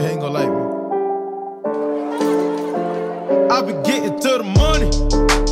They ain't gonna like me. I be getting to the money.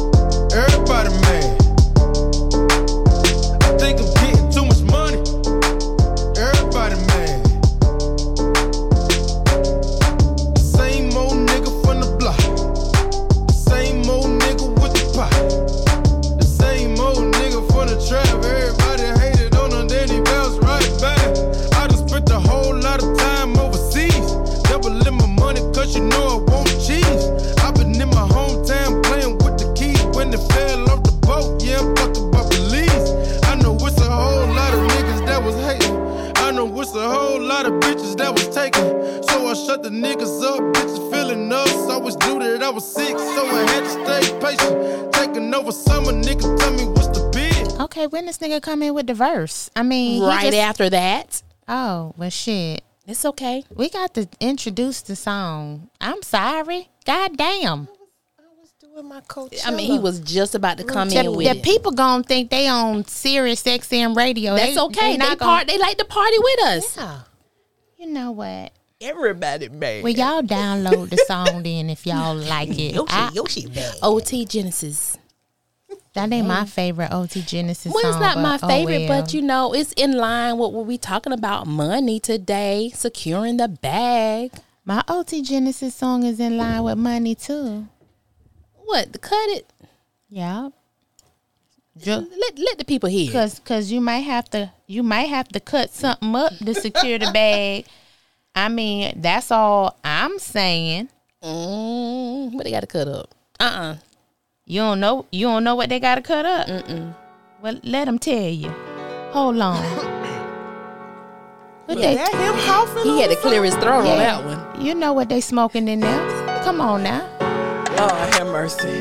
Verse? I mean, Right just- after that. Oh well, shit. It's okay. We got to introduce the song. I'm sorry. God damn. I was doing my Coachella. I mean, he was just about to come The, in with the it. people gonna think they on Sirius XM radio. That's They- okay. They, not part. gonna- They like to party with us. Yeah. You know what? Everybody mad. Well, y'all download the song then if y'all like it. Yoshi, I, Yoshi bad. OT Genesis. That ain't my favorite OT Genesis Well, song. it's not but my oh favorite, well. but you know, it's in line with what we talking about money today, securing the bag. my OT Genesis song is in line with money too. What? The Cut it. Yeah. Ju- Let let the people hear. Cause, cause you might have to, you might have to cut something up to secure the bag. I mean, that's all I'm saying. Mm, what they got to cut up? Uh uh You don't know, you don't know what they got to cut up. Mm-mm. Well, let them tell you. Hold on. What they, That him coughing He had to clear his throat on that one. you know what they smoking in there. Come on now. Oh, Lord have mercy.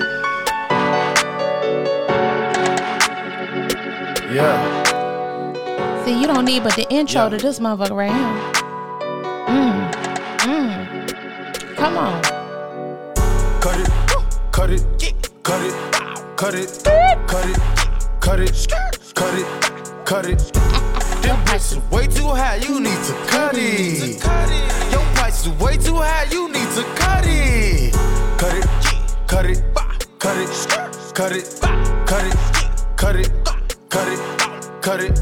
Yeah. See, you don't need but the intro to this motherfucker right here. Mm. Mm. Come on. Cut it, cut it, cut it, cut it, cut it, cut it, cut it, cut it. Them prices way too high, you need to cut it. Your price is way too high, you need to cut it. Cut it, cut it, cut it, cut it, cut it, cut it, cut it, cut it.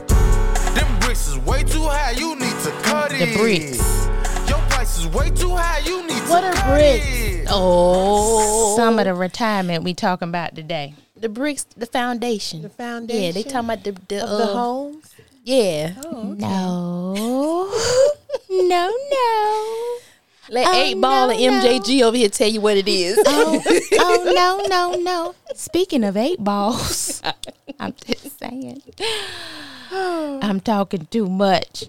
Them bricks is way too high, you need to cut it. The bricks. Your price is way too high, you need What are bricks? It. Oh, Some of the retirement we talking about today. the bricks, the foundation. The foundation. Yeah, they talking about the the, of uh, the homes. Yeah, No. no, no. let Oh, eight ball no, and MJG over here tell you what it is. Oh, oh no, no, no. Speaking of eight balls, I'm just saying. I'm talking too much.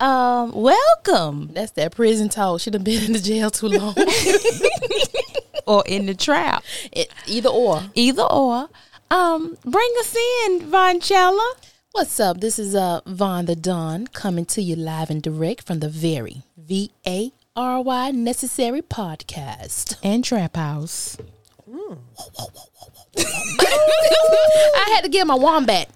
Um, welcome That's that prison talk. Should have been in the jail too long. or in the trap. It- either or. Either or. Um, bring us in, Vonchella. What's up? This is uh Von the Don coming to you live and direct from the very V A R Y necessary podcast. And Trap House. I had to get my wombat.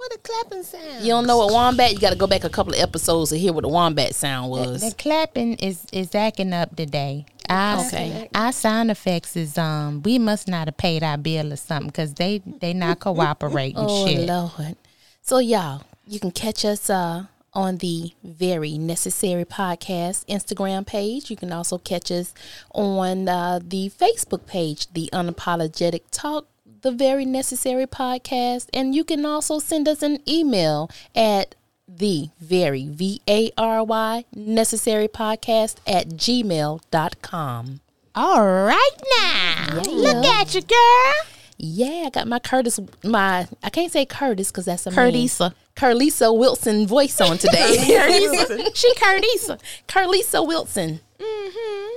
What a clapping sound. You don't know what wombat? You got to go back a couple of episodes to hear what the wombat sound was. The clapping is is acting up today. Our, Okay. Our sound effects is um. We must not have paid our bill or something because they they not cooperating. Oh shit. Lord. So y'all, you can catch us uh on the Vary Necessary Podcast Instagram page. You can also catch us on uh, the Facebook page, The Unapologetic Talk, The Vary Necessary Podcast. And you can also send us an email at the very V A R Y necessary podcast at gmail.com. All right now, look at you, girl. Yeah, I got my Curtis, my, I can't say Curtis because that's a. Curtisa. Carlisa Wilson voice on today. She Curtisa. Carlisa Wilson. Mm-hmm.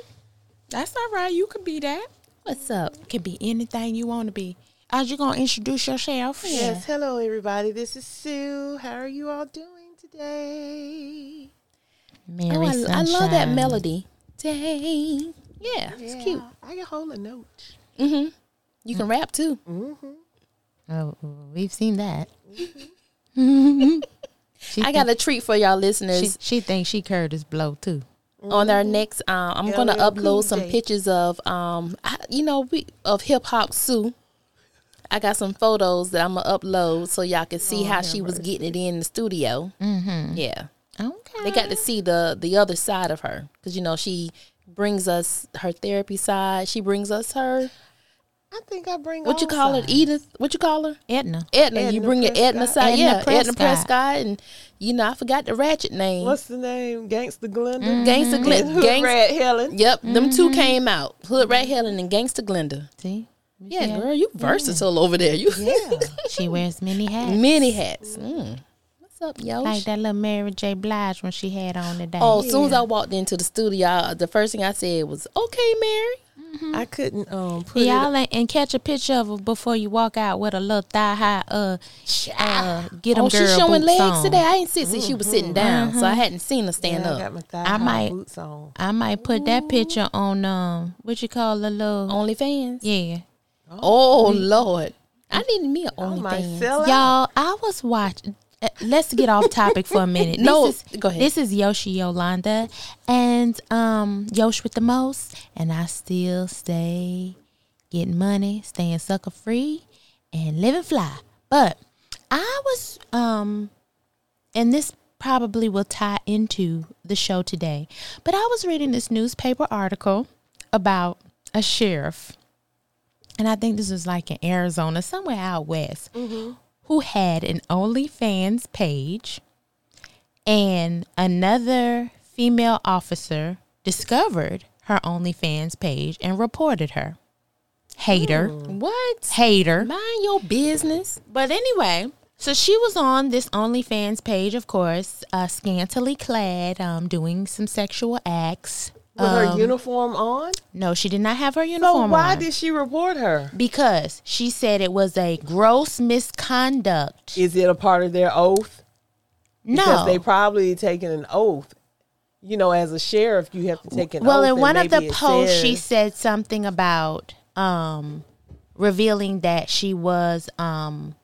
That's all right. You could be that. What's up? Can be anything you want to be. Are you gonna introduce yourself? Yes, hello everybody. This is Sue. How are you all doing today? Mary Oh, I, I love that melody. Day. Yeah, it's cute. I can hold a note. Mm-hmm. You can rap too. Oh, we've seen that. she I got a treat for y'all listeners. She, she thinks she Kurtis Blow too. on our next. Uh, I'm gonna I, you know, we of hip hop Sue. I got some photos that I'm gonna upload so y'all can see how she was getting it in the studio. Mm-hmm. Yeah, Okay. they got to see the the other side of her because you know she brings us her therapy side. She brings us her I think I bring what you all call it. Edith. What you call her? Edna. Edna. you Edna bring your Edna side, Edna yeah, Edna Prescott. Prescott, and you know I forgot the ratchet name. What's the name? Gangsta Glenda. Gangsta And Glenda. Hood Gangsta. Rat Helen. Yep, them two came out. Hood Rat Helen and Gangsta Glenda. See? Yeah, girl, you versatile over there. You Yeah. She wears many hats. many hats. Mm. What's up, yo? Like that little Mary J. Blige when she had on today. oh, as soon as I walked into the studio, I- the first thing I said was, "Okay, Mary." I couldn't um put Y'all it. ain't, and catch a picture of her before you walk out with a little thigh high uh, uh get them oh, girl she's showing boots legs on. today. I ain't see. see She was sitting down, so I hadn't seen her stand Yeah, I up. got my thigh I might- boots on. I might put that picture on um what you call the little OnlyFans. yeah. Oh Lord, I needed me an OnlyFans. sell. Y'all, I was watching. Uh, let's get off topic for a minute. No, this is, go ahead. This is Yoshi Yolanda and um Yosh with the most, and I still stay getting money, staying sucker free, and living fly. But I was um, and this probably will tie into the show today. But I was reading this newspaper article about a sheriff and I think this was like in Arizona, somewhere out west, who had an OnlyFans page, and another female officer discovered her OnlyFans page and reported her. Hater, What? hater. Mind your business. But anyway, so she was on this OnlyFans page, of course, uh, scantily clad, um, doing some sexual acts. With her Um, uniform on. No, she did not have her uniform So why on. did she report her? because she said it was a gross misconduct. Is it a part of their oath? No. Because they probably taken an oath. You know, as a sheriff, you have to take an well, oath. Well, in one of the posts, she said something about um, revealing that she was um,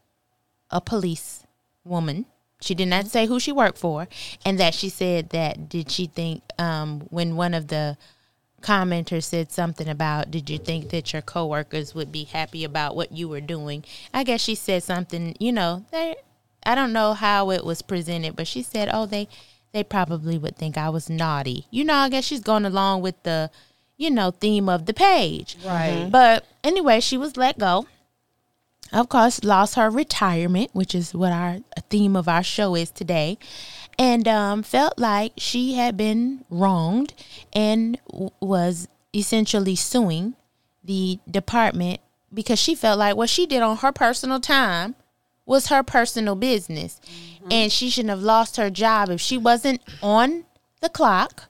a police woman. She did not say who she worked for, and that she said that did she think um, when one of the commenters said something about did you think that your coworkers would be happy about what you were doing? I guess she said something, you know, they I don't know how it was presented, but she said, "Oh, they they probably would think I was naughty." You know, I guess she's going along with the you know theme of the page. Right. But anyway, she was let go. Of course, lost her retirement, which is what our theme of our show is today, and um, felt like she had been wronged and w- was essentially suing the department because she felt like what she did on her personal time was her personal business, and she shouldn't have lost her job if she wasn't on the clock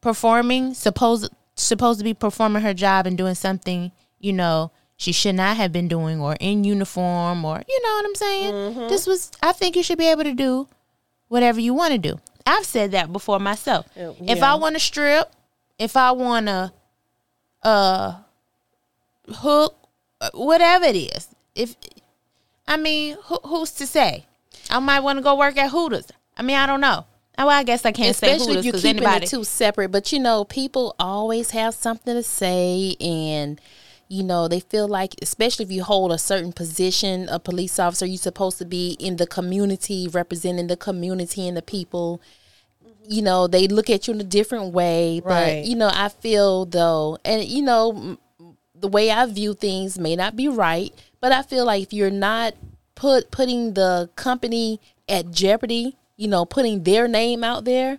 performing supposed supposed to be performing her job and doing something you know she should not have been doing or in uniform or you know what i'm saying this was i think you should be able to do whatever you want to do i've said that before myself Yeah. if i want to strip if i want to uh hook uh, whatever it is if i mean who, who's to say i might want to go work at hooters i mean i don't know well, I guess I can't say Especially Hooters if you're because anybody. it two separate. But you know, people always have something to say, and you know they feel like, especially if you hold a certain position, a police officer, you're supposed to be in the community, representing the community and the people. You know, they look at you in a different way. But Right. you know, I feel though, and you know, the way I view things may not be right, but I feel like if you're not put putting the company at jeopardy, you know, putting their name out there,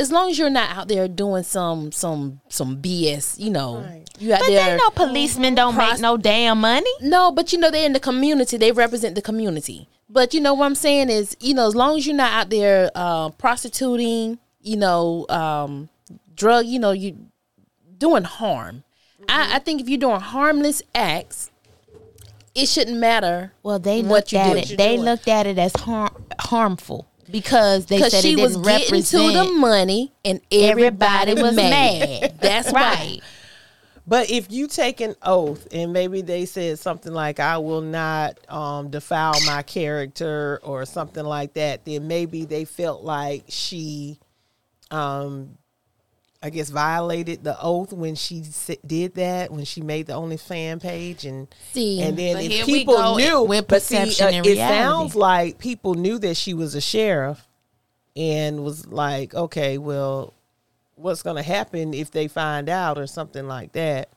as long as you're not out there doing some some some BS, you know, Right. you out but there. they know policemen don't make no damn money. No, but you know they're in the community. They represent the community. But you know what I'm saying is, you know, as long as you're not out there uh, prostituting, you know, um, drug, you know, you doing harm. I, I think if you're doing harmless acts, it shouldn't matter. Well, they What looked you at do. it. They doing. looked at it as har- harmful because they said she it was didn't getting to the money and everybody, Everybody was mad. mad. That's right. right. But if you take an oath and maybe they said something like, I will not um, defile my character or something like that, then maybe they felt like she um, I guess violated the oath when she did that when she made the OnlyFan page and See, and then if people knew with but see, perception uh, it sounds like people knew that she was a sheriff and was like okay well what's going to happen if they find out or something like that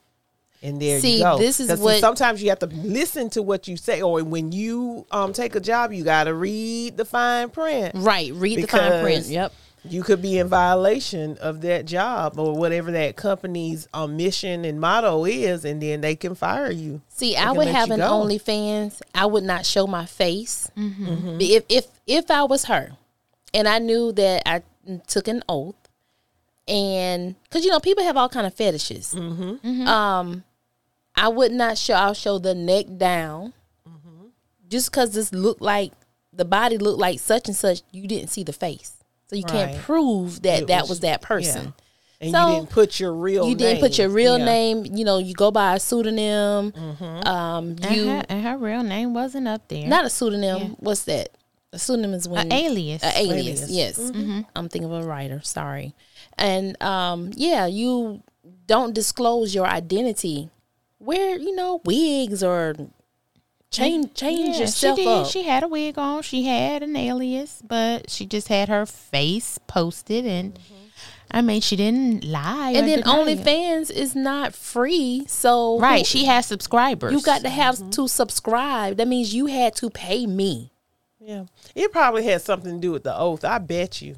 and there See, you go this is what- sometimes you have to listen to what you say or when you um take a job you got to read the fine print right. Read the fine print. Yep. You could be in violation of that job or whatever that company's um, mission and motto is, and then they can fire you. See, They I would have an go. OnlyFans. I would not show my face. Mm-hmm. If if if I was her, and I knew that I took an oath, and because you know people have all kind of fetishes. Mm-hmm. Um, I would not show. I'll show the neck down, Mm-hmm. just because this looked like the body looked like such and such. You didn't see the face, so you can't prove that It that was- was, that person. And So, you didn't put your real name. You didn't put your real Yeah. name. You know, you go by a pseudonym. Mm-hmm. Um, And her, and her real name wasn't up there. not a pseudonym. What's that? A pseudonym is when an alias. a alias. Alias. Yes, Mm-hmm. I'm thinking of a writer. Sorry, and um, yeah, you don't disclose your identity. Wear you know wigs or change change Yeah, yourself she did. up. She had a wig on. She had an alias, but she just had her face posted, and I mean, she didn't lie. and then. OnlyFans is not free, so right? who- She has subscribers. you got to mm-hmm. have to subscribe. That means you had to pay me Yeah, it probably had something to do with the oath. I bet you.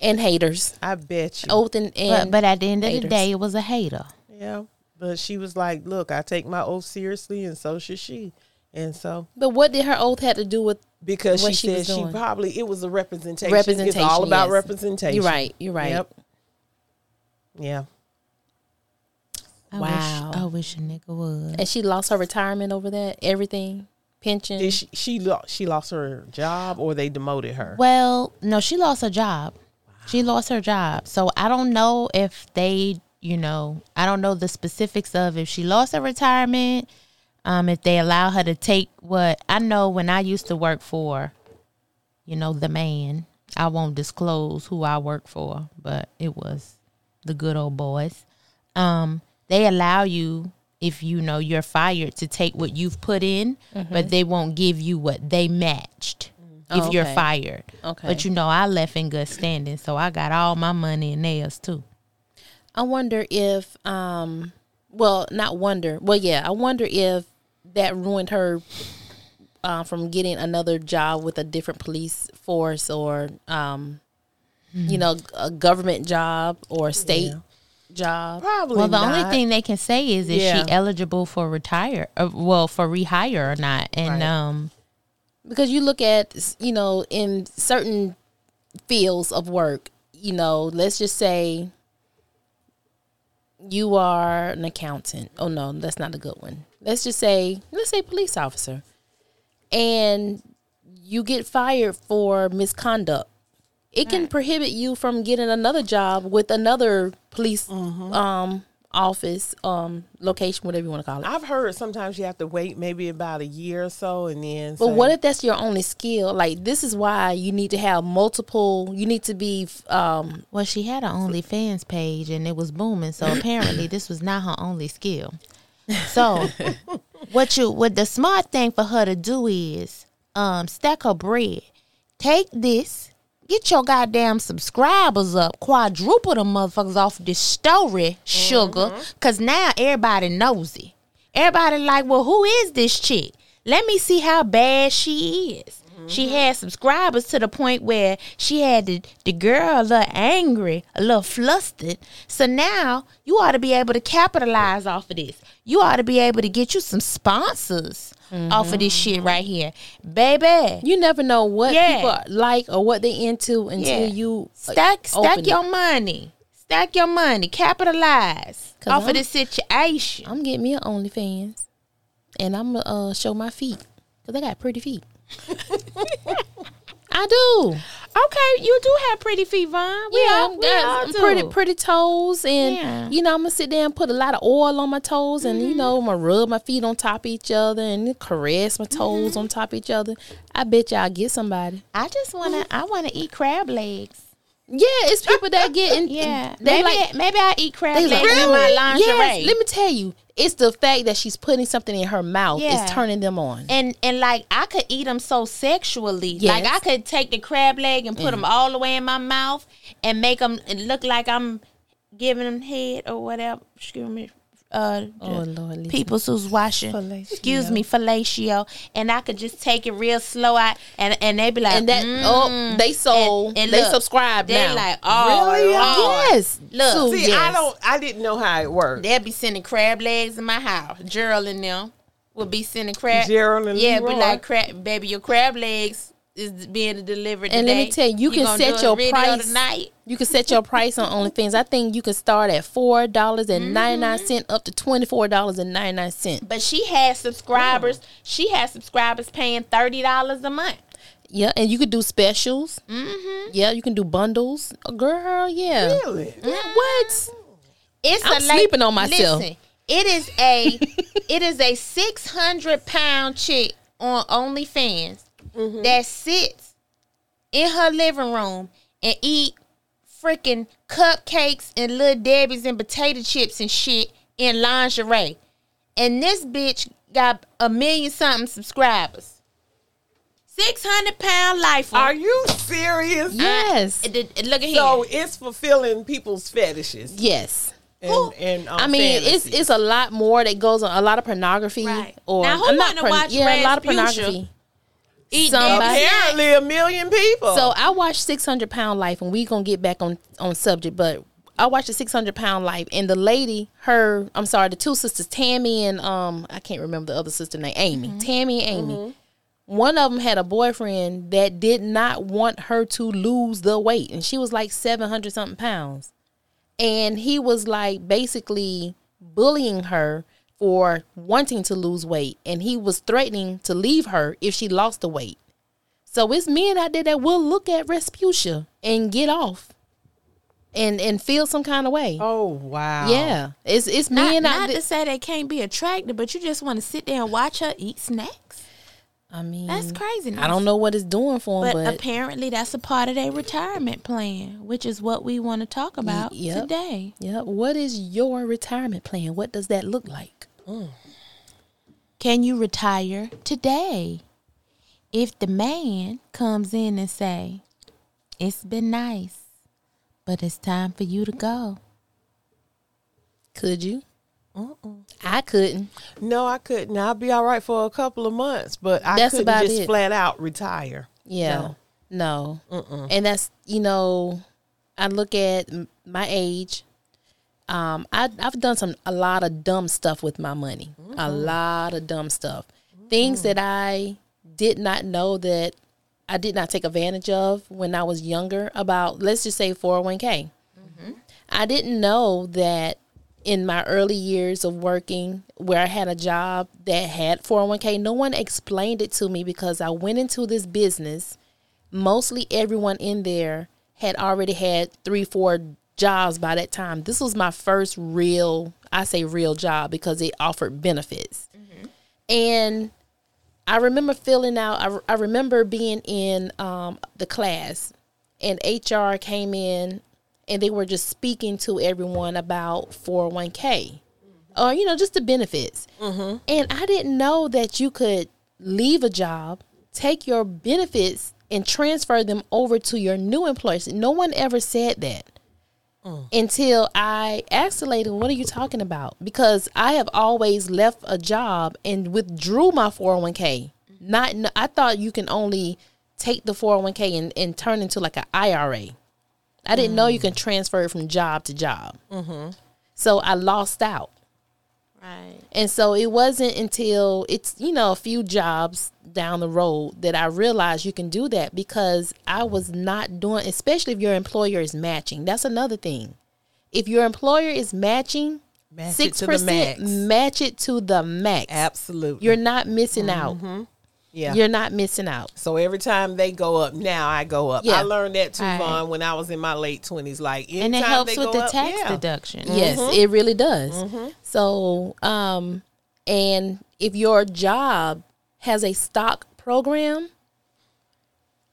and haters. I bet you. Oath and, but and but at the end of the day, it was a hater. Yeah, but she was like, "Look, I take my oath seriously, and so should she." And so, but what did her oath have to do with because What she, she was said she doing. probably it was a representation. representation? It's all about yes. representation. You're right. You're right. Yep. Yeah. I Wow. Wish, I wish a nigga would. And she lost her retirement over that. Everything, pension. Did she she lost she lost her job or they demoted her? Well, no, she lost her job. She lost her job. So I don't know if they, you know, I don't know the specifics of if she lost her retirement, um, if they allow her to take what I know when I used to work for, you know, the man. I won't disclose who I work for, but it was the good old boys. Um, they allow you if you know you're fired to take what you've put in, but they won't give you what they matched if Oh, you're okay. fired. Okay. But you know, I left in good standing, so I got all my money and theirs too. I wonder if, um, well, not wonder. Well, yeah, I wonder if that ruined her uh, from getting another job with a different police force or, um, Mm-hmm. you know, a government job or a state job. Probably. Well, the only thing they can say is is Yeah. she eligible for retire? Uh, well, for rehire or not? And Right. um, because you look at you know in certain fields of work you know let's just say you are an accountant oh no that's not a good one let's just say let's say police officer and you get fired for misconduct it can prohibit you from getting another job with another police um office um location whatever you want to call it I've heard sometimes you have to wait maybe about a year or so, and then. But say- what if that's your only skill? Like this is why you need to have multiple. You need to be um well, she had an OnlyFans page and it was booming. So apparently, this was not her only skill. So, what you what the smart thing for her to do is um stack her bread. Take this, get your goddamn subscribers up, quadruple them motherfuckers off this story, sugar, cause now everybody knows it. Everybody like, well, who is this chick? Let me see how bad she is. She had subscribers to the point where she had the, the girl a little angry, a little flustered. So now you ought to be able to capitalize off of this. You ought to be able to get you some sponsors off of this shit right here. Baby. you never know what Yeah. people like or what they into until Yeah. you uh, Stack stack it. your money. Stack your money. capitalize off I'm- of this situation. I'm getting me an OnlyFans, and I'm gonna uh, show my feet because I got pretty feet. I do. Okay, you do have pretty feet, Von. We yeah, all, I'm we all pretty pretty toes, and Yeah. you know I'm gonna sit there and put a lot of oil on my toes, and you know mm. I'm gonna rub my feet on top of each other and caress my toes mm-hmm. on top of each other. I bet y'all get somebody. I just wanna I wanna eat crab legs. Yeah, it's people that get in. Yeah, they maybe like. maybe I eat crab legs like, in my lingerie. Yes, let me tell you, it's the fact that she's putting something in her mouth Yeah. is turning them on. and and like I could eat them so sexually. Yes. Like I could take the crab leg and put them mm-hmm. all the way in my mouth and make them look like I'm giving them head or whatever. Excuse me. Uh, Oh, Lord, Lisa. people who's watching. Fellatio. Excuse me, fellatio, and I could just take it real slow out, and and they be like, and that oh, they sold, And- and they look, subscribe they now. like, oh, Really? Lord. yes, Look. Sue, See, I don't. I didn't know how it worked. They'd be sending crab legs in my house. Gerald and them will be sending crab. Gerald and yeah, Leroy. but like crab, baby, your crab legs is being delivered And today. let me tell you, you can set your price. tonight. You can set your price on OnlyFans. I think you can start at four dollars ninety nine Mm-hmm. up to twenty four dollars and ninety nine cent. But she has subscribers. She has subscribers paying thirty dollars a month. Yeah, and you could do specials. Mm-hmm. Yeah, you can do bundles. Oh, girl, yeah. Really? Yeah, What? It's I'm a la- sleeping on myself. Listen, it is a it is a six hundred pound chick on OnlyFans Mm-hmm. that sits in her living room and eat freaking cupcakes and little debbies and potato chips and shit in lingerie, and this bitch got a million something subscribers. Six hundred pound life. Are you serious? Yes. Look at here. So it's fulfilling people's fetishes yes. and, and um, I mean, it's it's a lot more that goes on. A lot of pornography, Right. or Now, who I'm not wanna watch yeah, a lot of Rasputia? pornography. Eat somebody- apparently a million people. So I watched Six Hundred Pound Life, and we gonna get back on on subject, but I watched the Six Hundred Pound Life, and the lady, her, I'm sorry, the two sisters, Tammy and um, I can't remember the other sister name, Amy, Tammy and Amy. One of them had a boyfriend that did not want her to lose the weight, and she was like seven hundred something pounds, and he was like basically bullying her for wanting to lose weight, and he was threatening to leave her if she lost the weight. So it's men out there that will look at Rasputia and get off and and feel some kind of way. oh wow. Yeah. It's it's Not, men out not there. to say they can't be attractive, but you just want to sit there and watch her eat snacks. I mean That's crazy. I don't know what it's doing for them, But, but, apparently that's a part of their retirement plan, which is what we want to talk about yep. today. yeah. What is your retirement plan? What does that look like? Can you retire today? If the man comes in and say, "It's been nice, but it's time for you to go." Could you? I couldn't. No, I couldn't. I'll be all right for a couple of months, but I That's couldn't about just it. flat out retire. Yeah. No. And that's, you know, I look at my age. Um, I, I've done some a lot of dumb stuff with my money. A mm-hmm. lot of dumb stuff. Things that mm. I did not know that I did not take advantage of when I was younger about let's just say 401k. Mm-hmm. I didn't know that in my early years of working where I had a job that had 401k, no one explained it to me because I went into this business. Mostly everyone in there had already had three, four jobs by that time. This was my first real, I say real job because it offered benefits. And I remember filling out, I, I remember being in um, the class and HR came in and they were just speaking to everyone about 401k or, you know, just the benefits. And I didn't know that you could leave a job, take your benefits, and transfer them over to your new employers. No one ever said that Mm. until I asked the lady, "What are you talking about?" Because I have always left a job and withdrew my four hundred one k. Mm-hmm. Not, I thought you can only take the four hundred one k and and turn into like an IRA. I didn't know you mm. can transfer it from job to job. Mm-hmm. So I lost out. Right. And so it wasn't until it's, you know, a few jobs down the road that I realized you can do that because I was not doing, especially if your employer is matching. That's another thing. If your employer is matching, Match it six to the percent, max. match it to the max. Absolutely. You're not missing out. Mm-hmm. Yeah. You're not missing out. so every time they go up, now I go up. Yeah. I learned that too, Right. Von, when I was in my late twenties. Like, And it helps with the up, tax yeah. deduction. Yes, Mm-hmm. it really does. So, um, and if your job has a stock program,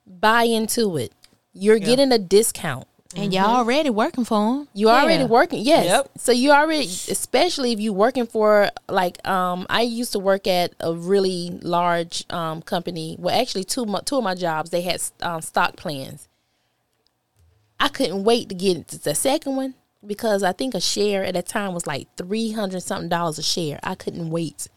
buy into it. You're getting a discount. And y'all already working for them. You already working, yes. Yep. So you already, especially if you working for like, um, I used to work at a really large um company. Well, actually, two mo- two of my jobs they had um, stock plans. I couldn't wait to get into the second one because I think a share at that time was like three hundred something dollars a share. I couldn't wait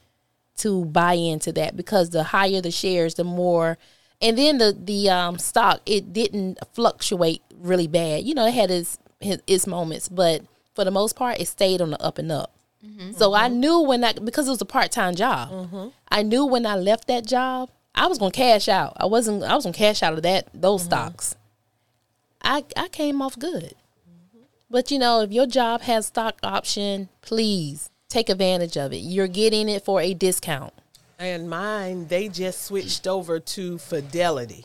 to buy into that because the higher the shares, the more. And then the the um, stock it didn't fluctuate really bad. You know, it had its its its moments, but for the most part, it stayed on the up and up. Mm-hmm. So I mm-hmm. knew when I because it was a part time job. Mm-hmm. I knew when I left that job, I was gonna cash out. I wasn't. I was gonna cash out of that those stocks. I I came off good. But you know, if your job has stock option, please take advantage of it. You're getting it for a discount. And mine, they just switched over to Fidelity.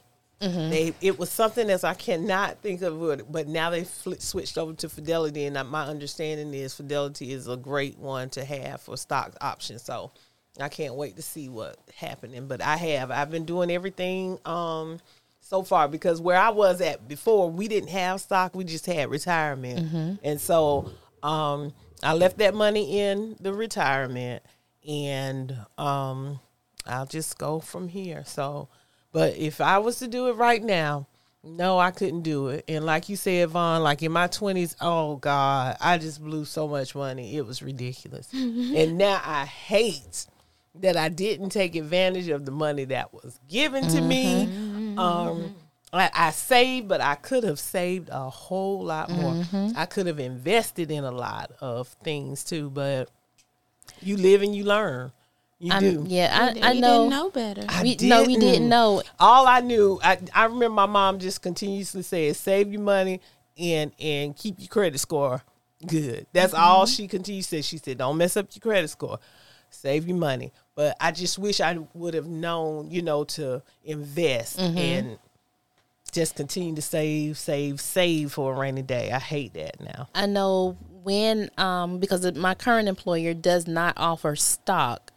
They it was something as I cannot think of it, but now they fl- switched over to Fidelity, and my understanding is Fidelity is a great one to have for stock options. So I can't wait to see what happening. But I have I've been doing everything um so far because where I was at before, we didn't have stock, we just had retirement, and so um I left that money in the retirement, and um I'll just go from here. So. But if I was to do it right now, no, I couldn't do it. And like you said, Von, like in my twenties, oh God, I just blew so much money. It was ridiculous. And now I hate that I didn't take advantage of the money that was given to me. Um I, I saved, but I could have saved a whole lot more. I could have invested in a lot of things too, but you live and you learn. You I'm- do. yeah, We I, I didn't know. know better. I we, no, we didn't didn't. know. all I knew, I, I remember my mom just continuously said, "Save your money and and keep your credit score good." That's mm-hmm. all she continued to say. She said, "Don't mess up your credit score, save your money." But I just wish I would have known, you know, to invest mm-hmm. and just continue to save, save, save for a rainy day. I hate that now. I know when um because my current employer does not offer stock,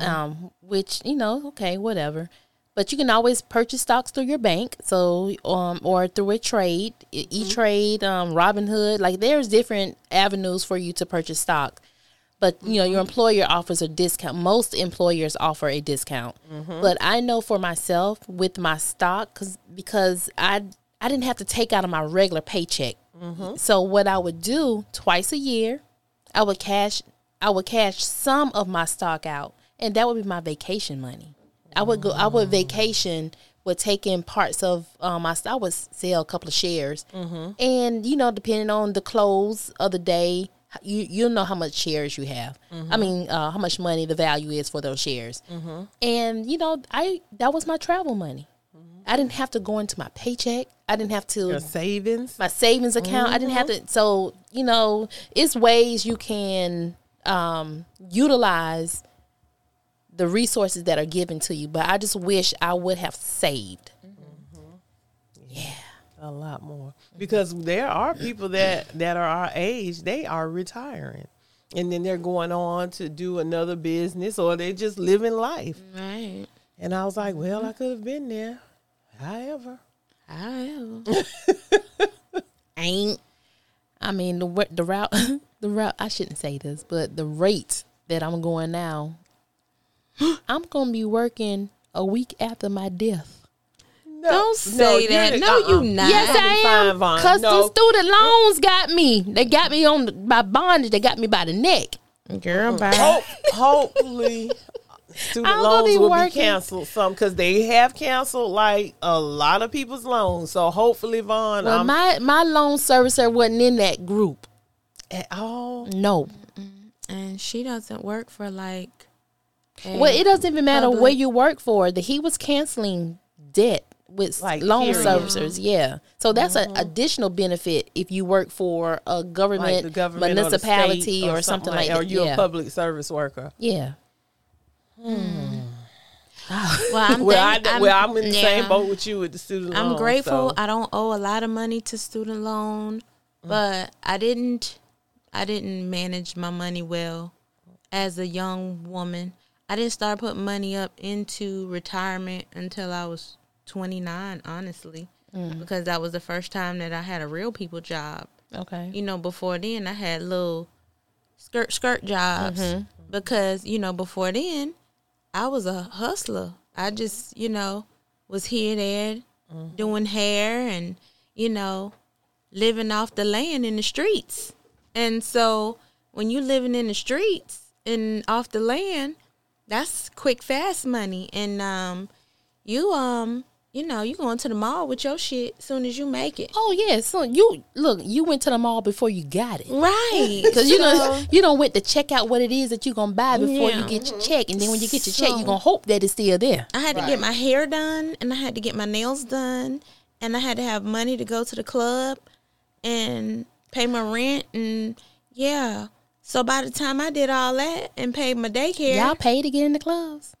um which you know okay whatever, but you can always purchase stocks through your bank. So um or through a trade e Trade um Robinhood. Like there's different avenues for you to purchase stock. But you know your employer offers a discount. Most employers offer a discount, but I know for myself with my stock because because I I didn't have to take out of my regular paycheck. Mm-hmm. So what I would do twice a year, I would cash I would cash some of my stock out, and that would be my vacation money. I would go. I would mm. vacation with taking parts of um, my. I would sell a couple of shares, mm-hmm. and you know, depending on the close of the day, you you'll know how much shares you have. I mm-hmm. mean, uh, how much money the value is for those shares, and you know, I that was my travel money. I didn't have to go into my paycheck. I didn't have to Your savings. my savings account. I didn't have mm-hmm. to. So you know, it's ways you can um, utilize the resources that are given to you. But I just wish I would have saved. Mm-hmm. Yeah, a lot more because there are people that that are our age they are retiring and then they're going on to do another business or they're just living life Right. and i was like well mm-hmm. i could have been there however I ain't. I mean the the route the route. I shouldn't say this, but the rate that I'm going now, I'm gonna be working a week after my death. no, Don't say you're that. No, you uh-uh. not. Yes, I am. Cause No. the student loans got me. They got me on the, by bondage. They got me by the neck. Girl, bye. Hope, hopefully student I'm loans be will working. be canceled some because they have canceled like a lot of people's loans so hopefully Von Well, I'm my my loan servicer wasn't in that group. at all No. And she doesn't work for like. Well, it doesn't even matter public- where you work for. That he was canceling debt with Like, loan period. servicers. Mm-hmm. Yeah, so that's an mm-hmm. additional benefit if you work for a government, like the government municipality or, the or, something like that. or you're yeah. a public service worker yeah. Hmm. Well, I'm, well, I, thank- well, I'm in the yeah. same boat with you with the student I'm grateful. so- I don't owe a lot of money to student loan, mm. but I didn't. I didn't manage my money well as a young woman. I didn't start putting money up into retirement until I was 29. Honestly, mm. because that was the first time that I had a real people job. Okay. You know, before then I had little skirt skirt jobs mm-hmm. because you know before then I was a hustler. I just you know was here there doing hair and you know living off the land in the streets. And so when you living in the streets and off the land, that's quick fast money and um you um you know you going to the mall with your shit soon as you make it. Oh yeah, so you look, you went to the mall before you got it. Right. Cause you So- know you don't went to check out what it is that you're gonna buy before Yeah. you get your check, and then when you get your check, you're gonna hope that it's still there. I had to get my hair done and I had to get my nails done and I had to have money to go to the club and pay my rent and yeah. So by the time I did all that and paid my daycare, Y'all pay to get in the clubs.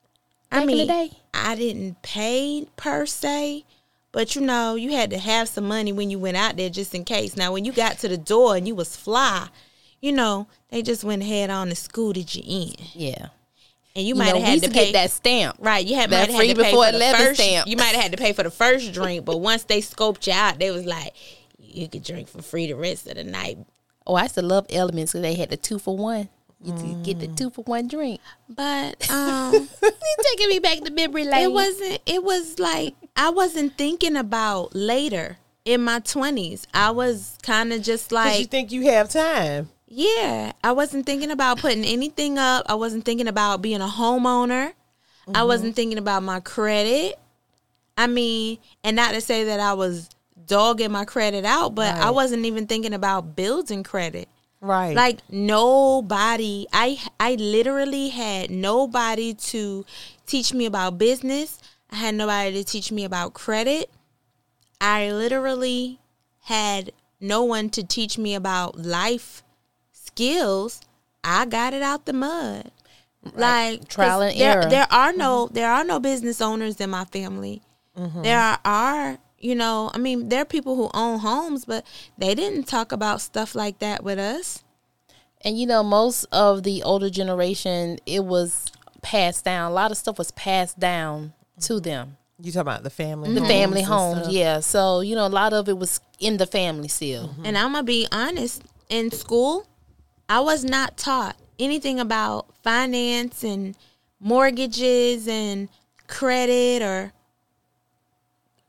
I mean? I didn't pay per se, but you know, you had to have some money when you went out there just in case. Now, when you got to the door and you was fly, you know, they just went ahead on and scooted you in, Yeah, and you, you, might know, have had to to pay get that stamp. Right, you had, That might have free had to pay before for the first. stamp. You might have had to pay for the first drink, but once they scoped you out, they was like, you could drink for free the rest of the night. Oh, I used to love elements because they had the two for one. You could get the two for one drink. But um, you taking me back to memory lane. it wasn't. It was like I wasn't thinking about later in my twenties. I was kind of just like, you think you have time. yeah. I wasn't thinking about putting anything up. I wasn't thinking about being a homeowner. I wasn't thinking about my credit. I mean, and not to say that I was dogging my credit out, but I wasn't even thinking about building credit. Right. Like nobody, I I literally had nobody to teach me about business. I had nobody to teach me about credit. I literally had no one to teach me about life skills. I got it out the mud. like Trial and there, error. There are no mm-hmm. there are no business owners in my family. Mm-hmm. There are, are you know I mean there are people who own homes, but they didn't talk about stuff like that with us. And you know, most of the older generation, it was passed down. A lot of stuff was passed down to mm-hmm. them. you talk about the family, The family and homes, yeah. So, you know, a lot of it was in the family still. Mm-hmm. And I'm gonna be honest, in school, I was not taught anything about finance and mortgages and credit or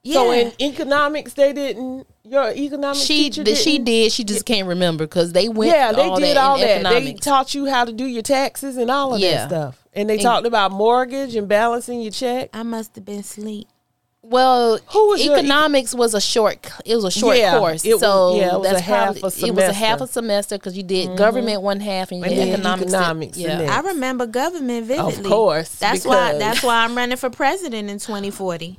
yeah. So in economics, they didn't. Your economics She teacher th- she didn't? She just can't remember because they went. Yeah, they all did that all in that. They taught you how to do your taxes and all of Yeah. that stuff. And they talked about mortgage and balancing your check. I must have been asleep. well, Who was your- economics was a short. It was a short Yeah, course. it so yeah, it was a that's half probably, a It was a half a semester because you did mm-hmm. government one half and you And did economics. economics the yeah. next. I remember government vividly. Of course, That's why that's why I'm running for president in 2040.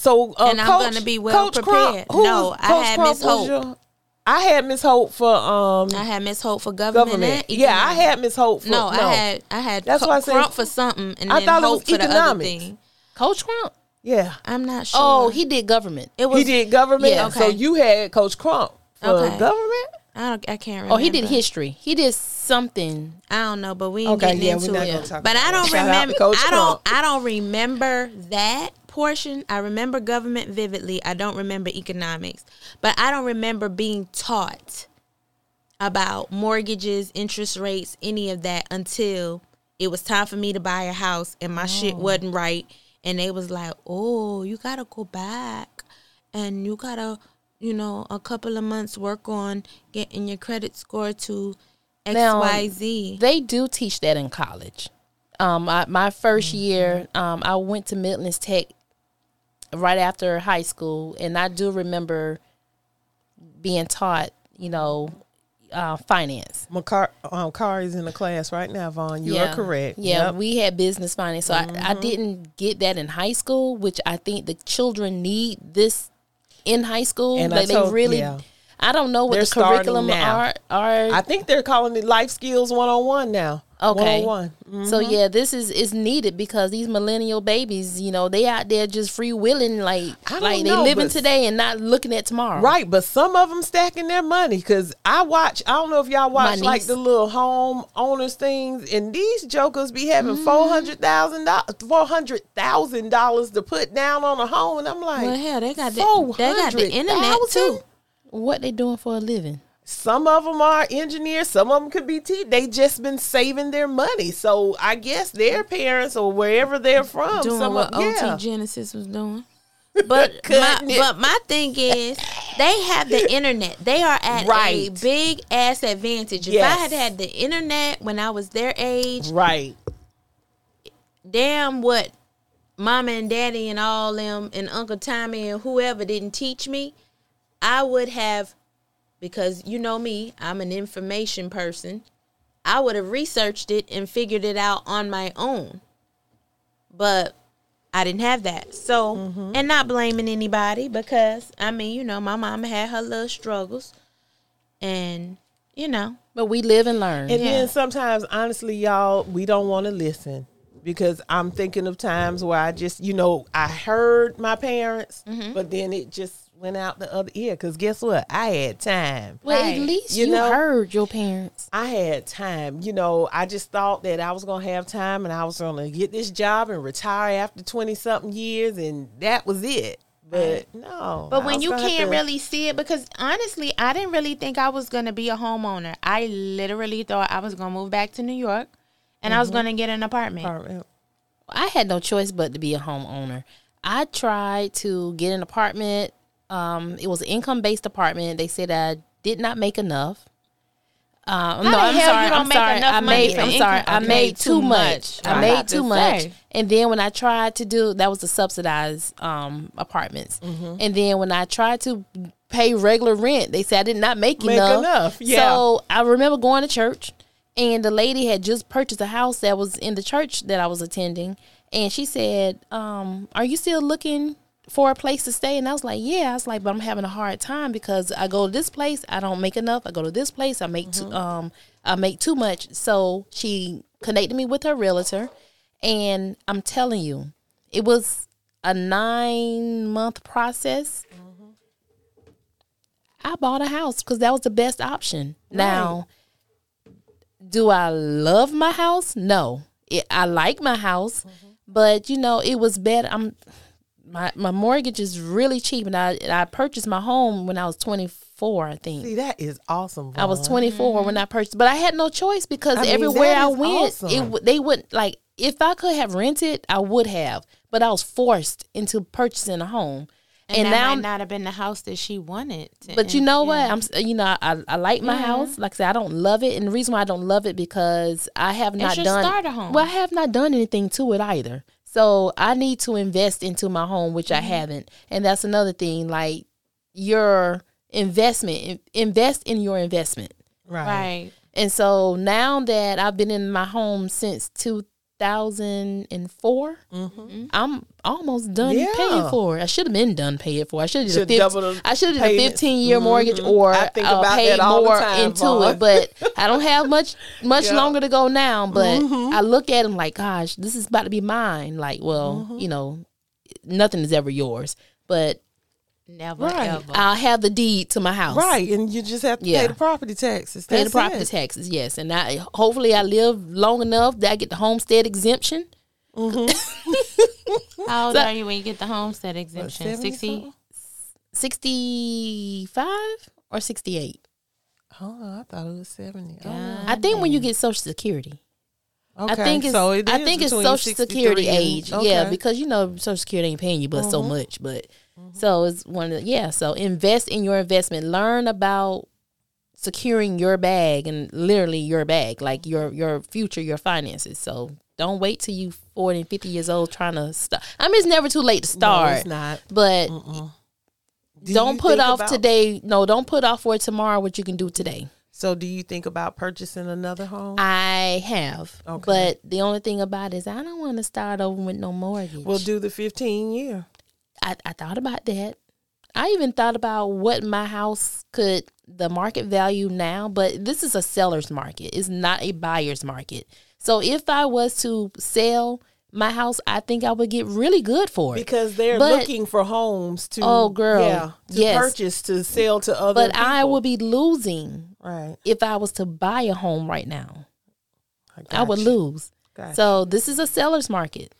So uh, And I'm Coach- gonna be well Coach prepared. who No, was- I Coach had Miss Hope. your- I had Miss Hope for um I had Miss Hope for government. government. and Yeah, I had Miss Hope for No, I had I had That's Co- why I said- Crump for something and I then thought it was for the other economics. Coach Crump. yeah. I'm not sure. Oh, he did government. it was He did government. Yeah. So you had Coach Crump for Okay. government. I don't I can't remember. Oh, he did history. He did something. I don't know, but we ain't Okay, getting yeah, into we're not it. gonna talk but I don't that. Shout out to remember. I don't. Crump. I don't remember that portion. I remember government vividly. I don't remember economics, but I don't remember being taught about mortgages, interest rates, any of that until it was time for me to buy a house and my shit Oh. wasn't right, and they was like, "Oh, you gotta go back, and you gotta." You know, a couple of months work on getting your credit score to X Now, They do teach that in college. Um, I, my 1st year, um, I went to Midlands Tech right after high school, and I do remember being taught, you know, uh, finance. McCar- um, Kari's in the class right now, Von. You are correct. Yeah, Yep. we had business finance, so I, I Mm-hmm. didn't get that in high school, which I think the children need this in high school. And I like they really, yeah. I don't know what They're the curriculum now. are. Are I think they're calling it life skills one on one now. Okay. 101. So yeah, this is is needed because these millennial babies, you know, they out there just free willing, like like they know, living today and not looking at tomorrow. Right, but some of them stacking their money because I watch. I don't know if y'all watch like the little home owners things, and these jokers be having Mm. four hundred thousand dollars, four hundred thousand dollars to put down on a home, and I'm like, Well, hell, they got the, they got the internet too. What they doing for a living? Some of them are engineers. Some of them could be te- They just been saving their money. So I guess their parents or wherever they're from, Doing some what of, yeah. OT Genasis was doing. But my, but my thing is, they have the internet. They are at a big ass advantage. If I had had the internet when I was their age, right. damn what mama and daddy and all them and Uncle Tommy and whoever didn't teach me, I would have because you know me, I'm an information person. I would have researched it and figured it out on my own. But I didn't have that. So, Mm-hmm. and not blaming anybody because I mean, you know, my mama had her little struggles and you know, But we live and learn. And Yeah. then sometimes, honestly, y'all, we don't want to listen because I'm thinking of times where I just, you know, I heard my parents, Mm-hmm. but then it just went out the other ear. Because guess what? I had time. well, Right. at least You you, know? heard your parents. I had time. You know, I just thought that I was going to have time and I was going to get this job and retire after 20 something years, and that was it. But no. But I when you can't to- really see it, because honestly, I didn't really think I was gonna be a homeowner. I literally thought I was gonna move back to New York, and I was mm-hmm. gonna get an apartment. Apartment. I had no choice but to be a homeowner. I tried to get an apartment. Um, it was an income based apartment. They said I did not make enough. Um, no, the I'm hell sorry. you don't I'm make sorry. I made. I'm sorry. I made too much. I made too much. And then when I tried to do that was the subsidized um, apartments. Mm-hmm. And then when I tried to pay regular rent, they said I did not make, Make enough. enough, yeah. So I remember going to church, and the lady had just purchased a house that was in the church that I was attending, and she said, um, "Are you still looking?" For a place to stay, and I was like, "Yeah." I was like, "But I'm having a hard time because I go to this place, I don't make enough. I go to this place, I make too, mm-hmm. um, I make too much." So she connected me with her realtor, and I'm telling you, it was a nine month process. Mm-hmm. I bought a house because that was the best option. Now, do I love my house? No, it, I like my house, mm-hmm. but you know it was better. I'm my my mortgage is really cheap, and I I purchased my home when I was 24. I think See, that is awesome. I was Von. 24 when mm-hmm. I purchased, but I had no choice because I mean, everywhere I went, awesome. it they wouldn't like if I could have rented, I would have, but I was forced into purchasing a home. And, And, that now, might not have been the house that she wanted. to- but you know yeah. what? I'm, you know, I, I like my mm-hmm. house. Like I said, I don't love it, and the reason why I don't love it because I have not your done. starter home. Well, I have not done anything to it either. So I need to invest into my home, which I mm-hmm. haven't, and that's another thing. Like your investment, invest in your investment. Right. right. And so now that I've been in my home since 2004, I'm almost done Mm-hmm. Yeah. paying for it. I should have been done paying for it. I should have did a 15, I should have did a 15 year mortgage or I think uh, paid that all the more time, into it. But I don't have much much Yeah. Mm-hmm. longer to go now. But I look at them like, gosh, this is about to be mine. Like, well, Mm-hmm. you know, nothing is ever yours. But Never Right. ever. I'll have the deed to my house. Right, and you just have to Yeah. pay the property taxes. Pay the property it. taxes, yes. And I hopefully I live long enough that I get the homestead exemption. Mm-hmm. How old So- are you when you get the homestead exemption? 70 Sixty. 65 or 68. Oh, I thought it was seventy. Oh, I think when you get social security. okay. I think it's so it I think it's social security age. okay. Yeah, because you know social security ain't paying you but so mm-hmm. much, but so it's one of the, yeah, so invest in your investment. Learn about securing your bag and literally your bag, like your your future, your finances. So don't wait till you 40 and 50 years old trying to start. I mean, it's never too late to No, start. it's not. But Do don't put off about- today. No, don't put off for tomorrow what you can do today. So, do you think about purchasing another home? I have, Okay. but the only thing about it is I don't want to start over with no mortgage. We'll do the fifteen year. I, I thought about that. I even thought about what my house could the market value now, but this is a seller's market. It's not a buyer's market. So if I was to sell my house, I think I would get really good for it. because they're But- looking for homes to Oh, girl, yeah to yes. purchase to sell to other But I would be losing right if I was to buy a home right now. I would gotcha. lose. Gotcha. So this is a seller's market.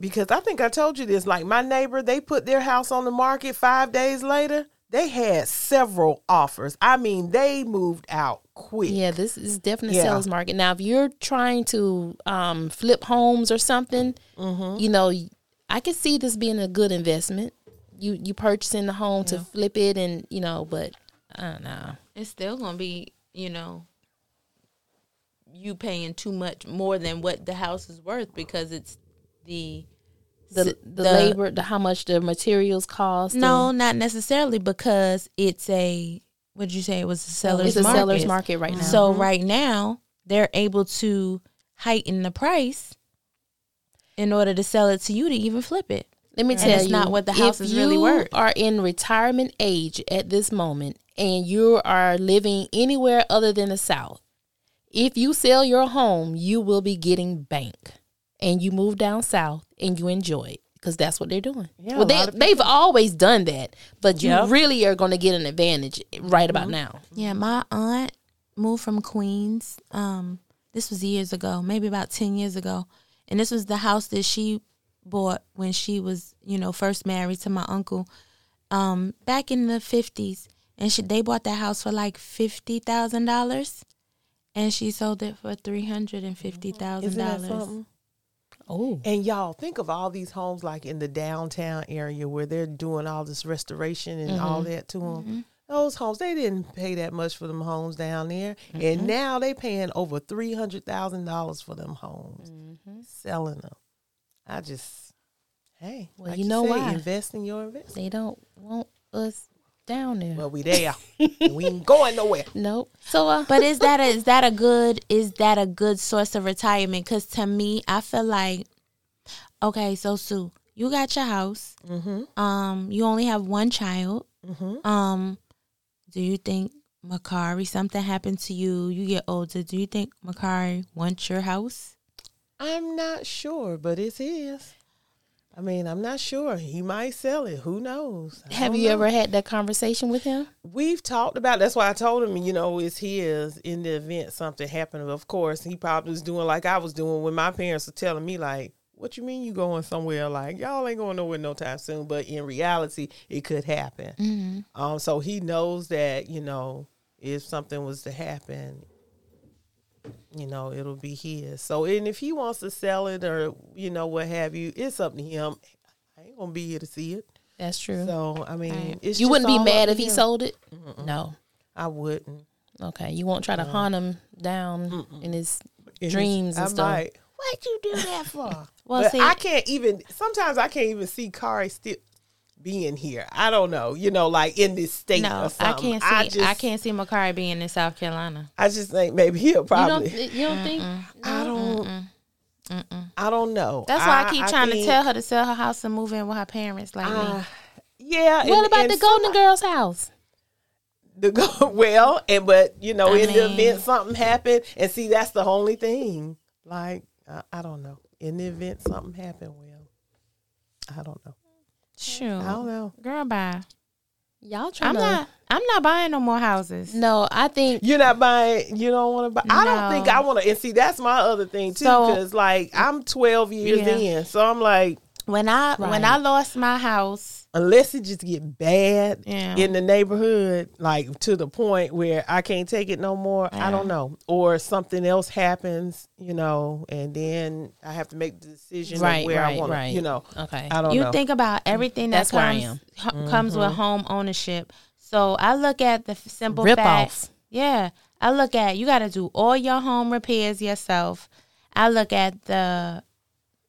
Because I think I told you this. Like my neighbor, they put their house on the market five days later. They had several offers. I mean, they moved out quick. Yeah, this is definitely Yeah. seller's market. Now, if you're trying to um, flip homes or something, Mm-hmm. you know, I could see this being a good investment. You you purchasing the home to flip it, and you know, but I don't know. It's still gonna be, you know, you paying too much more than what the house is worth because it's the The, s- the, labor, the how much the materials cost. No, not necessarily because it's a. What did you say? It was a seller's it's a market. seller's market right uh-huh. now. So right now they're able to heighten the price in order to sell it to you to even flip it. Let me And tell it's you, not what the house if is really worth. Are in retirement age at this moment, and you are living anywhere other than the South. If you sell your home, you will be getting bank, and you move down south and you enjoy it because that's what they're doing. Yeah, well, they, they've always done that, but you yep. really are going to get an advantage right about mm-hmm. now. Yeah, my aunt moved from Queens. Um, this was years ago, maybe about 10 years ago. And this was the house that she bought when she was, you know, first married to my uncle um, back in the 50s. And she, they bought that house for like $50,000 and she sold it for $350,000. Oh, And y'all think of all these homes like in the downtown area where they're doing all this restoration and all mm-hmm. that to them. Mm-hmm. Those homes they didn't pay that much for them homes down there, and now they paying over three hundred thousand dollars for them homes, mm-hmm. selling them. I just, hey, Well, like you know say, why. Invest in your investment. they don't want us down there. Well, we there, we ain't going nowhere. nope. So, uh, But is that a, is that a good is that a good source of retirement? Because to me, I feel like okay, so Sue, you got your house. Mm-hmm. Um, you only have one child. Mm-hmm. Um, do you think Makari something happened to you? You get older. Do you think Makari wants your house? I'm not sure, but it's his. I mean, I'm not sure. He might sell it. Who knows? I have you know. ever had that conversation with him? We've talked about. That's why I told him. You know, it's his. In the event something happened, of course, he probably was doing like I was doing when my parents were telling me, like, "What you mean you going somewhere? Like y'all ain't going nowhere no time soon." But in reality, it could happen. Um, so he knows that you know if something was to happen, you know it'll be his. So and if he wants to sell it or you know what have you, it's up to him. I ain't gonna be here to see it. That's true. So I mean, Right. it's you just wouldn't be mad to if he sold it? No. I wouldn't. Okay. You won't try to hunt him down in his And dreams and I stuff. might, What'd you do that for? Well, but see- I can't even. Sometimes I can't even see Kari still being here. I don't know. You know, like in this state. No, or I can't see. I, just, can't see Makari being in South Carolina. I just think maybe he'll You probably. don't, you don't think? I don't. I don't know. That's why I keep trying to think, tell her to sell her house and move in with her parents, like me. uh, yeah. What and- about and the Golden some- Girls house? The go well, and but you know, I in the event something happened, and see, that's the only thing. Like I, I don't know. In the event something happened, well, I don't know. Sure, I don't know. girl, bye. Y'all trying I'm to. not. I'm not buying no more houses. No, I think You're not buying. You don't want to buy. I don't think I want to. And see, that's my other thing too, So- because like I'm 12 years Yeah. in, so I'm like, When I when Right. I lost my house, unless it just get bad Yeah. in the neighborhood, like to the point where I can't take it no more. I don't know, or something else happens, you know, and then I have to make the decision Right, of where I right, want to, right. you know. Okay. I don't you know. think about everything that That's where I comes h- comes with home ownership. So I look at the simple Rip facts. off. Yeah, I look at you got to do all your home repairs yourself. I look at the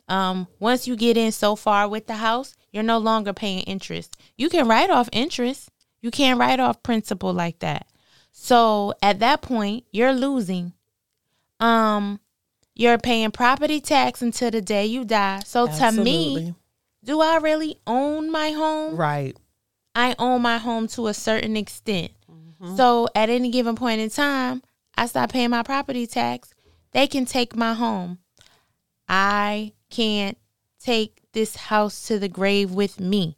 um once you get in so far with the house, you're no longer paying interest. You can write off interest. You can't write off principal like that. So at that point, you're losing. Um you're paying property tax until the day you die. So to me, do I really own my home? right? I own my home to a certain extent. Mm-hmm. So at any given point in time, I stop paying my property tax. They can take my home. I can't take this house to the grave with me.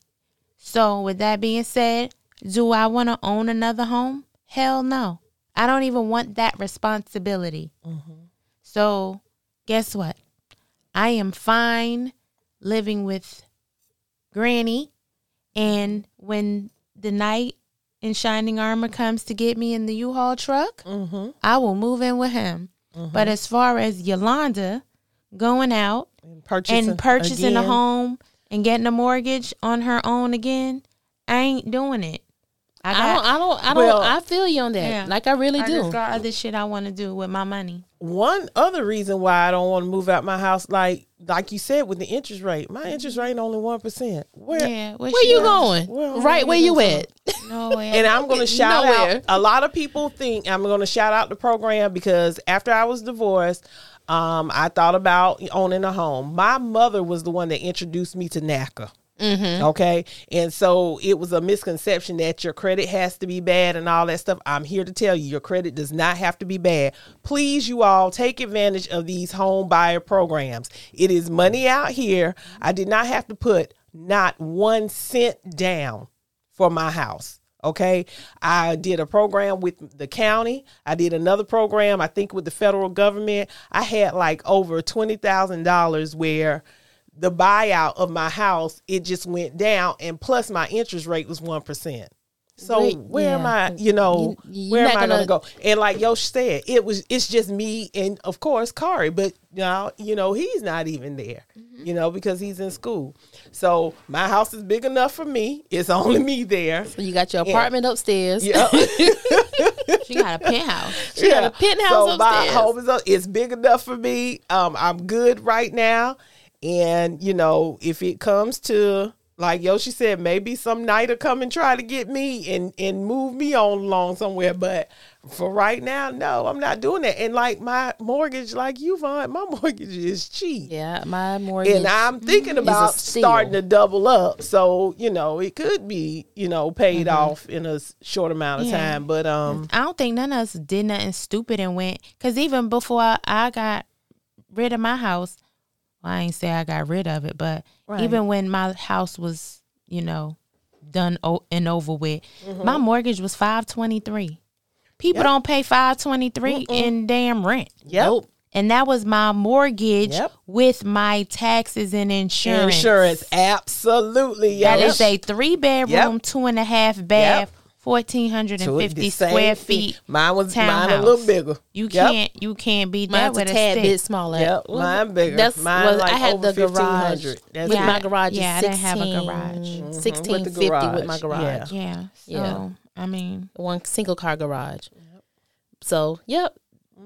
So, with that being said, do I want to own another home? Hell no. I don't even want that responsibility. So, guess what? I am fine living with Granny. And when the knight in shining armor comes to get me in the U-Haul truck, Mm-hmm. I will move in with him. But as far as Yolanda going out And purchasing, and purchasing a home and getting a mortgage on her own again, I ain't doing it. I I don't. I don't. I don't. Well- I feel you on that. Yeah. Like I really I do. just got other shit I want to do with my money. One other reason why I don't want to move out my house, like like you said, with the interest rate, my interest mm-hmm. rate only one percent. Where Yeah, where you going? Well, right where you where at? No way. And I'm going to shout Nowhere. out. A lot of people think I'm going to shout out the program because after I was divorced, um, I thought about owning a home. My mother was the one that introduced me to NACA. Mm-hmm. Okay. And so it was a misconception that your credit has to be bad and all that stuff. I'm here to tell you your credit does not have to be bad. Please, you all take advantage of these home buyer programs. It is money out here. I did not have to put not one cent down for my house. Okay. I did a program with the county. I did another program, I think, with the federal government. I had like over $20,000 where the buyout of my house, it just went down. And plus my interest rate was 1%. So Wait, where am. I, you know, You- where am I going to gonna- go? And like Yosh said, it was, it's just me and of course Kari, but now, you know, he's not even there, Mm-hmm. you know, because he's in school. So my house is big enough for me. It's only me there. You got your apartment upstairs. Yeah. she got a penthouse. She got a penthouse so my home is up- it's big enough for me. Um, I'm good right now, and you know, if it comes to like Yoshi said, maybe some night will come and try to get me and and move me on along somewhere. But for right now, no, I'm not doing that. And like my mortgage, like you, Von, my mortgage is cheap. Yeah, my mortgage. And I'm thinking about starting to double up. So, you know, it could be, you know, paid off in a short amount of Yeah. time. But um I don't think none of us did nothing stupid and went. Because even before I got rid of my house, well, I ain't say I got rid of it, but Right. even when my house was, you know, done o- and over with, mm-hmm. my mortgage was five twenty three. People Yep. don't pay five twenty three in damn rent, yep. Nope. and that was my mortgage Yep. with my taxes and insurance. Insurance, absolutely. That yo. is a three bedroom, Yep. two and a half bath, fourteen hundred To and it, fifty the same square thing. feet. Mine was mine a little bigger. You Yep. can't you can't beat that Mine's a with a tad stick. bit smaller. Yep, Well, mine bigger. That's Mine well, like I had over the garage That's with it. my garage. Yeah, I didn't have a 16 garage. Mhm, with the 1650 with my garage, garage. Yeah. So Yeah. I mean, One single car garage. So, yep.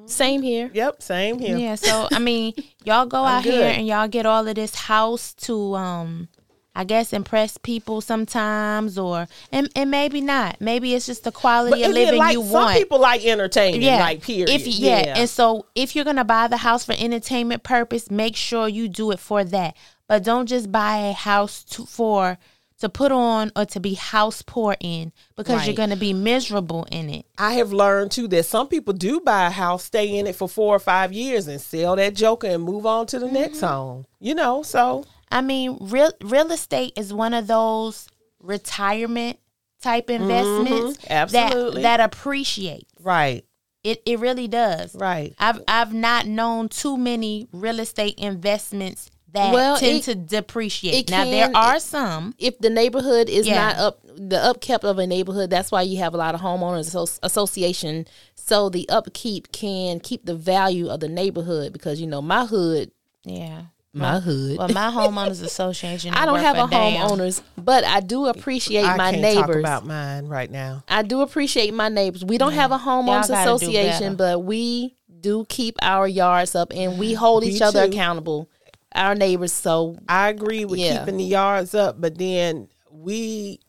Same here. Yep, same here. yeah. So I mean, y'all go I'm out here and y'all get all of this house to um I guess impress people sometimes or and, and maybe not. Maybe it's just the quality But of living like, you some want. Some people like entertaining, yeah. like period. If yeah. and so if you're gonna buy the house for entertainment purpose, make sure you do it for that. But don't just buy a house to, for to put on or to be house poor in because you're gonna be miserable in it. I have learned too that some people do buy a house, stay in it for four or five years, and sell that joker and move on to the next Mm-hmm. home. You know, so I mean, real real estate is one of those retirement type mm-hmm. investments absolutely. that that appreciate. right, It it really does. right. I've I've not known too many real estate investments that Well, tend it- to depreciate. now there are some. If the neighborhood is Yeah. not up, the upkept of a neighborhood, that's why you have a lot of homeowners association. So the upkeep can keep the value of the neighborhood because you know my hood, Yeah. My hood. Well, my homeowners association. I don't have a damn. homeowners, but I do appreciate I my can't neighbors. talk about mine right now. I do appreciate my neighbors. We don't have a homeowners association, but we do keep our yards up and we hold Me each other too. accountable. Our neighbors. So I agree with Yeah. keeping the yards up, but then we.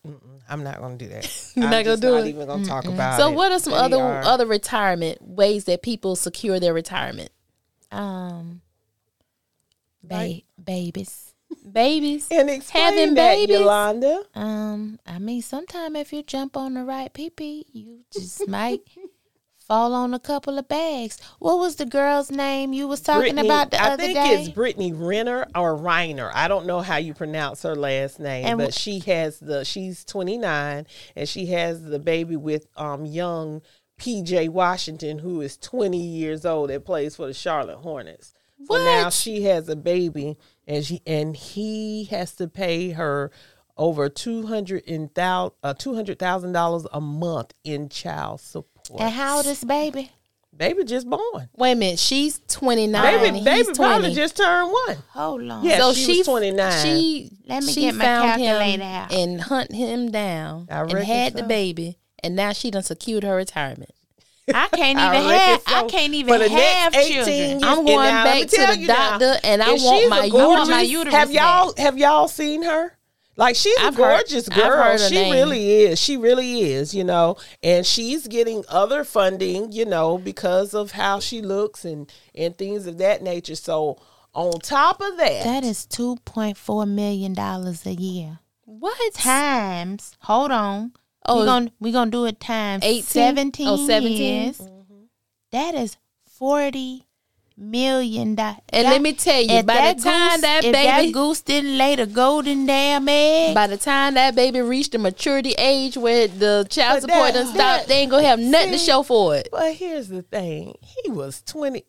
I'm not going to do that. You're I'm not gonna just do not it? even going to talk about so it. what are some other are- other retirement ways that people secure their retirement? Um. Ba- Right. babies. Babies. and explain having that, babies? Yolanda? Um. I mean, sometime if you jump on the right pee you just might fall on a couple of bags. What was the girl's name you was talking Brittany- about the I other think it's Brittany Renner or Reiner. I don't know how you pronounce her last name, And but wh- she has the she's 29 and she has the baby with um young PJ Washington who is 20 years old that plays for the Charlotte Hornets. So now she has a baby and she and he has to pay her over two hundred and thou uh, two hundred thousand dollars a month in child support. and how old is baby? baby just born? Wait a minute, she's twenty nine. Baby, he's baby probably 20. just turned one. Hold on. Yeah, so she was 29. She Let me she get my found him calculator out. and hunt him down I and reckon had the baby, and now she done secured her retirement. I can't even reckon have. so. I can't even For the next have 18 children. years- I'm going now, back to the you now, doctor, and I want my a uterus. want my uterus Have y'all back. have y'all seen her? Like she's I've a heard- gorgeous I've girl. heard her She name. really is. She really is. You know, and she's getting other funding. You know, because of how she looks and and things of that nature. So on top of that, That is two point four million dollars a year. What? Times. Hold on. Oh, we're gonna we gonna do it times 18? seventeen. Oh, 17? years. Mm-hmm. That is forty million dollars. And let me tell you, by the time that if baby, that goose didn't lay the golden damn egg, by the time that baby reached the maturity age where the child support that- done stopped, that- they ain't gonna have nothing to show for it. but here's the thing: he was 20,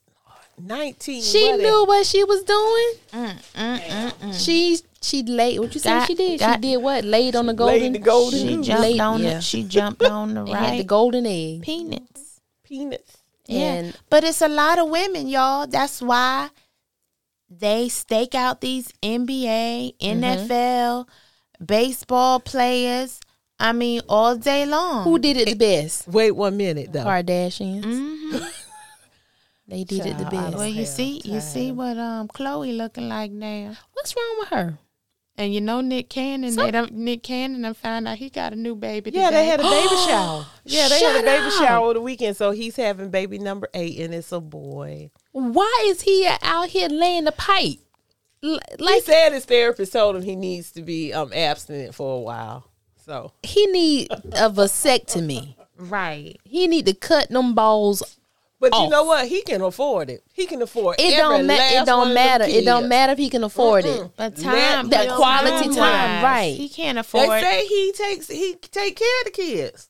19. She what knew what she was doing. Mm, She she laid. What you say she did? got- she did what? Laid on the golden. Laid the golden she jumped Laid- on yeah. the she jumped on the and had the golden egg. peanuts. peanuts. And yeah, but it's a lot of women, y'all. That's why they stake out these NBA, Mm-hmm. NFL, baseball players. I mean, all day long. who did it the best? Wait one minute though. Kardashians. Mhm. They did it the Child, best. Well, you see, you see what um Chloe looking like now. What's wrong with her? And you know Nick Cannon, So- they don't, Nick Cannon done found out he got a new baby. Yeah, they had a baby shower. Yeah, they had a baby up. shower over the weekend. So he's having baby number eight, and it's a boy. Why is he out here laying the pipe? L- He said his therapist told him he needs to be um abstinent for a while. So he need a vasectomy. right. He need to cut them balls. But you know what? He can afford it. He can afford It every don't ma- last It don't matter. It don't matter if he can afford it. But time, that quality time, time-wise, right. He can't afford. They say he takes he take care of the kids.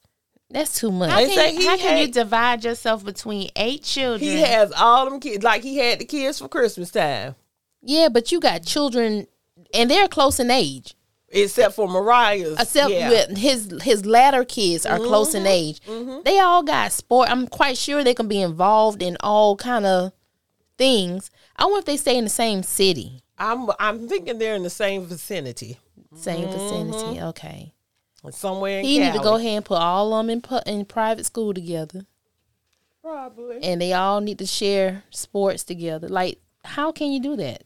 That's too How much. They can, say you, he how can you divide yourself between eight children? He has all them kids. Like he had the kids for Christmas time, Yeah, but you got children, and they're close in age. Except for Mariah's. Except yeah. with his his latter kids are close in mm-hmm. age. Mm-hmm. They all got sport. I'm quite sure they can be involved in all kind of things. I wonder if they stay in the same city, I'm I'm thinking they're in the same vicinity, same mm-hmm. vicinity. Okay, somewhere in he need to go ahead and put all of them in pu- in private school together, Probably. and they all need to share sports together. Like, how can you do that?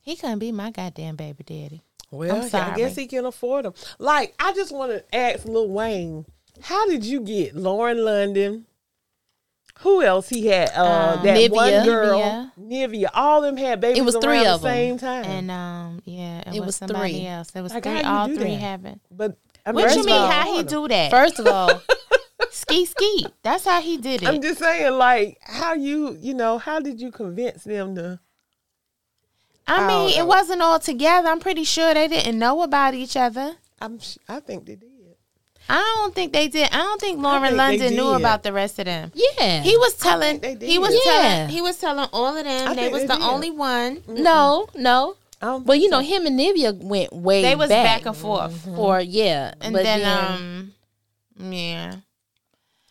He couldn't be my goddamn baby daddy. Well, I'm I guess he can afford them. Like, I just want to ask Lil Wayne, how did you get Lauren London? Who else he had? Uh, Um, that one girl, Nivea. All them had babies. It was three around of the 'em. same time. And um, yeah, it, It was, was somebody three. else. It was Like, three. All do three that? having. but I What you mean? all- How he do that? First of all, ski ski. That's how he did it. I'm just saying, like, how you, you know, how did you convince them to? I I mean, don't it know. wasn't all together. I'm pretty sure they didn't know about each other. I'm, I think they did. I don't think they did. I don't think Lauren think London knew about the rest of them. yeah, He was telling. they did. He was Yeah. telling. He was telling all of them. I they was they the did. only one. no, no. I Well, think you know, so. him and Nivea went way They was back, back, and forth. for yeah, And but then, then, um, yeah.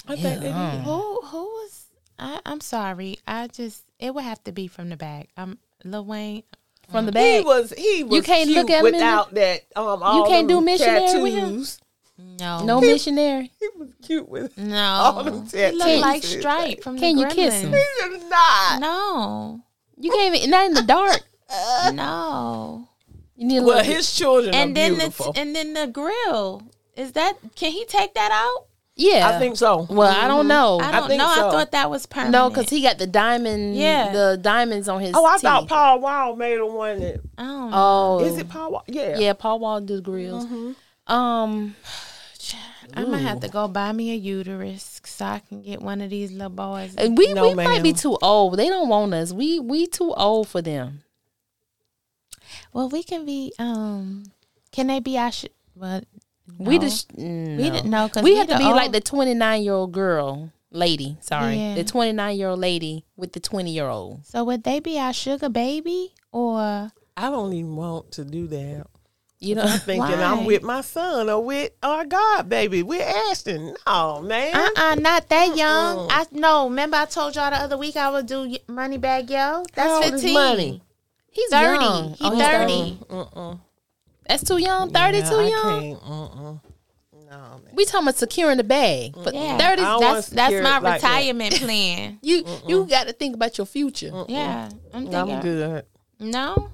I think they did. Who who was? I, I'm sorry. I just it would have to be from the back. I'm Lil Wayne. From the He was he was can't cute look at him in the- without that um all can't do missionary with him? tattoos. No, no missionary. He was cute with no. all them he looked like Stripe from Can the you kiss him? Gremlins. He is not. No, You can't even not in the dark. no. You need a Well, little. his children And are then beautiful. the and then the grill is that? Can he take that out? Yeah, I think so. Well, I don't know. I don't think know. so. I thought that was permanent. no, because he got the diamond. Yeah. the diamonds on his. Oh, I teeth. thought Paul Wall made a one that I don't know. Oh, is it Paul Wall? Yeah. Yeah, Paul Wall does grills. Mm-hmm. Um, I'm gonna have to go buy me a uterus so I can get one of these little boys. And we No, we might be too old. They don't want us. We we too old for them. Well, we can be. Um, can they be I should. well, We just no. We didn't know because we have to be like the 29 year old girl lady sorry Yeah. the 29 year old lady with the 20 year old So would they be our sugar baby or? I don't even want to do that. you know I'm thinking I'm with my son or with our God baby. We're Ashton. No, man. Uh uh not that young. I no. Remember I told y'all the other week I would do Moneybagg Yo. That's How old is fifteen. Money? he's 30. young. He Oh, he's 30. Uh-uh. That's too young 30 Yeah, too I young can't. Uh-uh. No, man. we talking about securing the bag but Yeah. 30 That's that's my it like that. retirement plan. you you got to think about your future Yeah, I'm thinking. I'm good. No.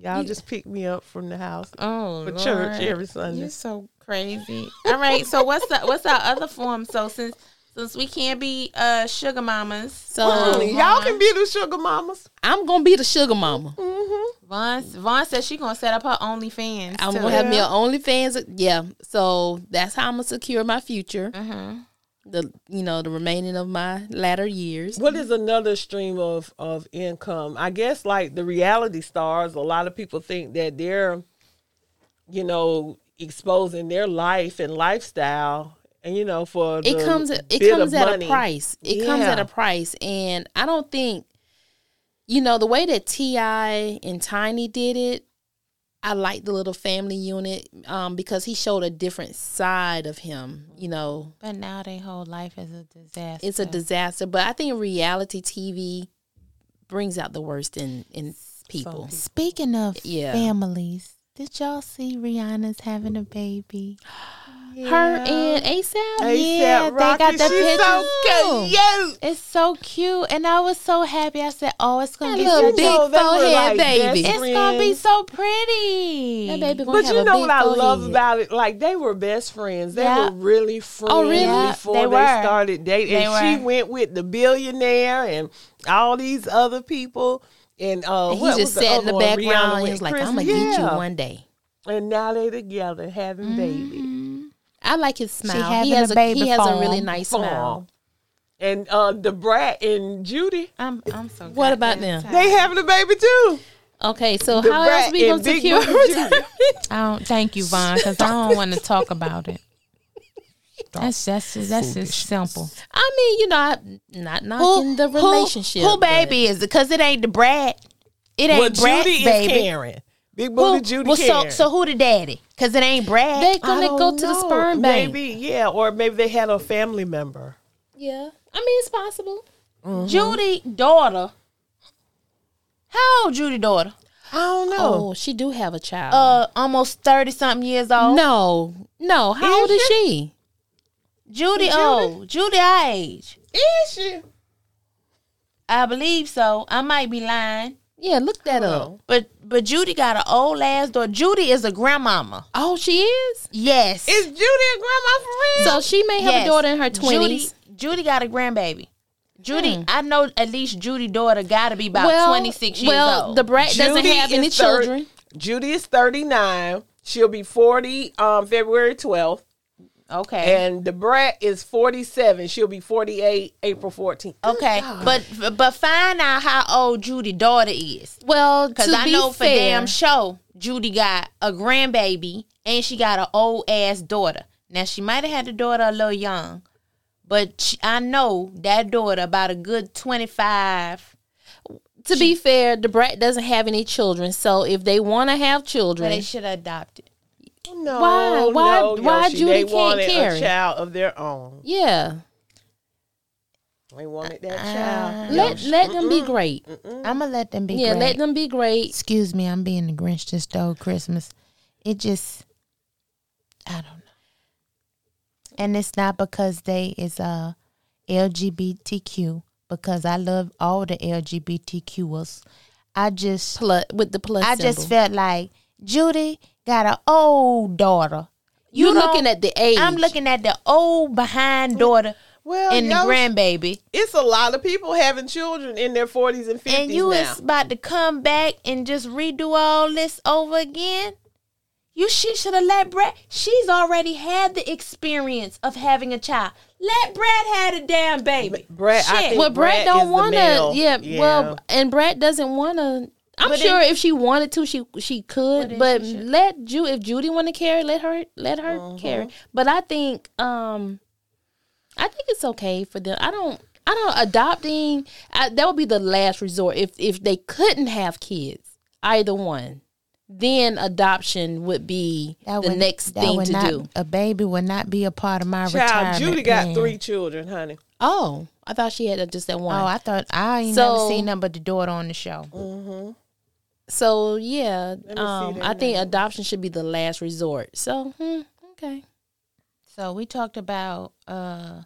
Y'all just pick me up from the house Oh, for church Lord. every Sunday. You're so crazy. All right. So what's the what's our other form? So since since we can't be uh sugar mamas, so Honey, y'all can be the sugar mamas. i'm gonna be the sugar mama Von Von said she gonna set up her OnlyFans. i'm too. gonna have me an onlyfans yeah so that's how i'm gonna secure my future Mhm. the you know the remaining of my latter years What is another stream of of income? I guess like the reality stars. A lot of people think that they're, you know, exposing their life and lifestyle, and you know, for it the comes it bit comes at money. a price. It comes at a price, and I don't think, you know, the way that T.I. and Tiny did it. I like the little family unit um, because he showed a different side of him. You know, But now their whole life is a disaster. it's a disaster, but I think reality TV brings out the worst in in people. Speaking of Yeah. families, did y'all see Rihanna's having a baby? Her and ASAP. ASAP Yeah, they got Rocky, the she's so pictures. cute. It's so cute, and I was so happy. I said, "Oh, it's gonna That be little such big a, know, they were forehead like baby. best it's gonna be so pretty." That baby gonna But have you a know big what I love forehead. about it? Like they were best friends. They Yeah. were really friends Oh, really? Yeah, before they they, started dating. They and she went with the billionaire and all these other people. And uh, And he what just was sat in the one? Background. with He was like, "I'm gonna get you one day." And now they're together having babies. I like his smile. having He has a a, baby he has a really nice Form. smile. And uh, Da Brat and Judy, I'm, I'm so. What about them? tired. they having a baby too. Okay, so The how else brat we gonna and secure Booty retirement? I don't. Thank you, Von, because I don't want to talk about it. That's that's just, that's just simple. I mean, you know, I'm not knocking the relationship. Who, who baby is it? Because it ain't the Brad. It ain't Well, Brad's Judy baby. is Karen. Big booty Who, Judy well, so so who the daddy? Because it ain't Brad. They I gonna don't go to the know. sperm bank. Maybe, yeah, or maybe they had a family member. Yeah, I mean, it's possible. Judy daughter. How old Judy daughter? I don't know. Oh, she do have a child. Uh, almost thirty something years old. no, no. How Is old is she? Judy, Judy? old. Judy our age. Is she? I believe so. I might be lying, Yeah, look that up. but but Judy got an old ass daughter. Judy is a grandmama. Oh, she is. Yes. Is Judy a grandma for real? So she may have Yes. a daughter in her twenties. Judy got a grandbaby. Judy, Hmm. I know at least Judy daughter got to be about well, twenty six years well, old. Da Brat doesn't Judy have any is thir- children. Judy is 39. She'll be 40 um February 12th. Okay, And Da Brat is 47. She'll be 48 April 14th. okay, but but find out how old Judy daughter is, Well, because I be know for damn sure Judy got a grandbaby and she got an old ass daughter. Now she might have had the daughter a little young, but she, I know that daughter about a good twenty five. to be fair, Da Brat doesn't have any children. So if they want to have children, they should adopt adopted. No, Why? Why- no, why Yoshi, Judy they can't wanted carry? a child of their own. yeah, They wanted that Uh, child. let Yoshi. let them be great. I'm gonna let them be. Yeah, great. let them be great. excuse me, I'm being the Grinch this stole Christmas. It just, I don't know. And it's not because they is uh, LGBTQ, because I love all the LGBTQs. I just, Plus, with the plus, I just felt like Judy got an old daughter. you You looking at the age. I'm looking at the old behind daughter Well, and the grandbaby. it's a lot of people having children in their 40s and 50s and you now. is about to come back and just redo all this over again. You she should have let Brad. She's already had the experience of having a child. Let Brad had a damn baby. Brad, I Shit. think Well, Brad Brad don't want to. Yeah, Yeah. Well, and Brad doesn't want to. I'm But sure then- if she wanted to, she she could. then but she let Ju if Judy want to carry, let her let her Uh-huh. carry. But I think um, I think it's okay for them. I don't. I don't adopting. I, that would be the last resort if if they couldn't have kids, either one. Then adoption would be That the would- next that thing to not, do. A baby would not be a part of my Child, retirement. Judy got plan. three children, honey. Oh, I thought she had just that one. Oh, I thought I ain't So- never seen nothing but the daughter on the show. So yeah, um, I think adoption should be the last resort. So hmm, okay, So we talked about uh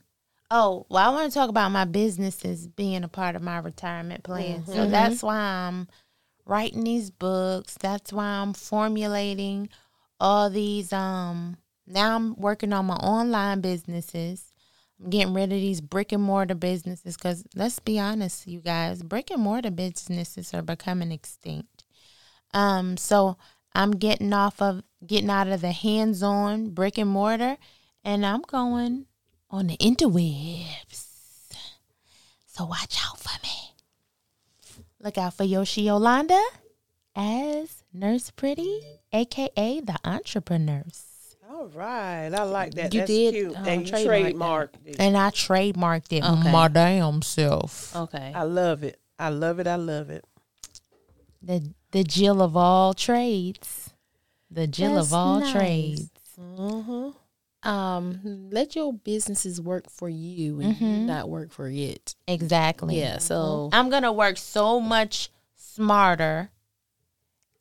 oh, well I want to talk about my businesses being a part of my retirement plan. So that's why I'm writing these books. That's why I'm formulating all these um now I'm working on my online businesses. I'm getting rid of these brick and mortar businesses cuz let's be honest you guys, brick and mortar businesses are becoming extinct. Um, so I'm getting off of getting out of the hands-on brick and mortar, and I'm going on the interwebs. So watch out for me. Look out for Yoshi Yolanda as Nurse Pretty, aka the Entrepreneurs. All right, I like that. You That's did, cute. um, and you trademark trademarked it. And I trademarked it Okay. my damn self. okay. I love it. I love it. I love it. The the Jill of all trades. The Jill That's of all nice. trades. Mm-hmm. Um, let your businesses work for you and you mm-hmm. not work for it. Exactly. Yeah. So mm-hmm. I'm gonna work so much smarter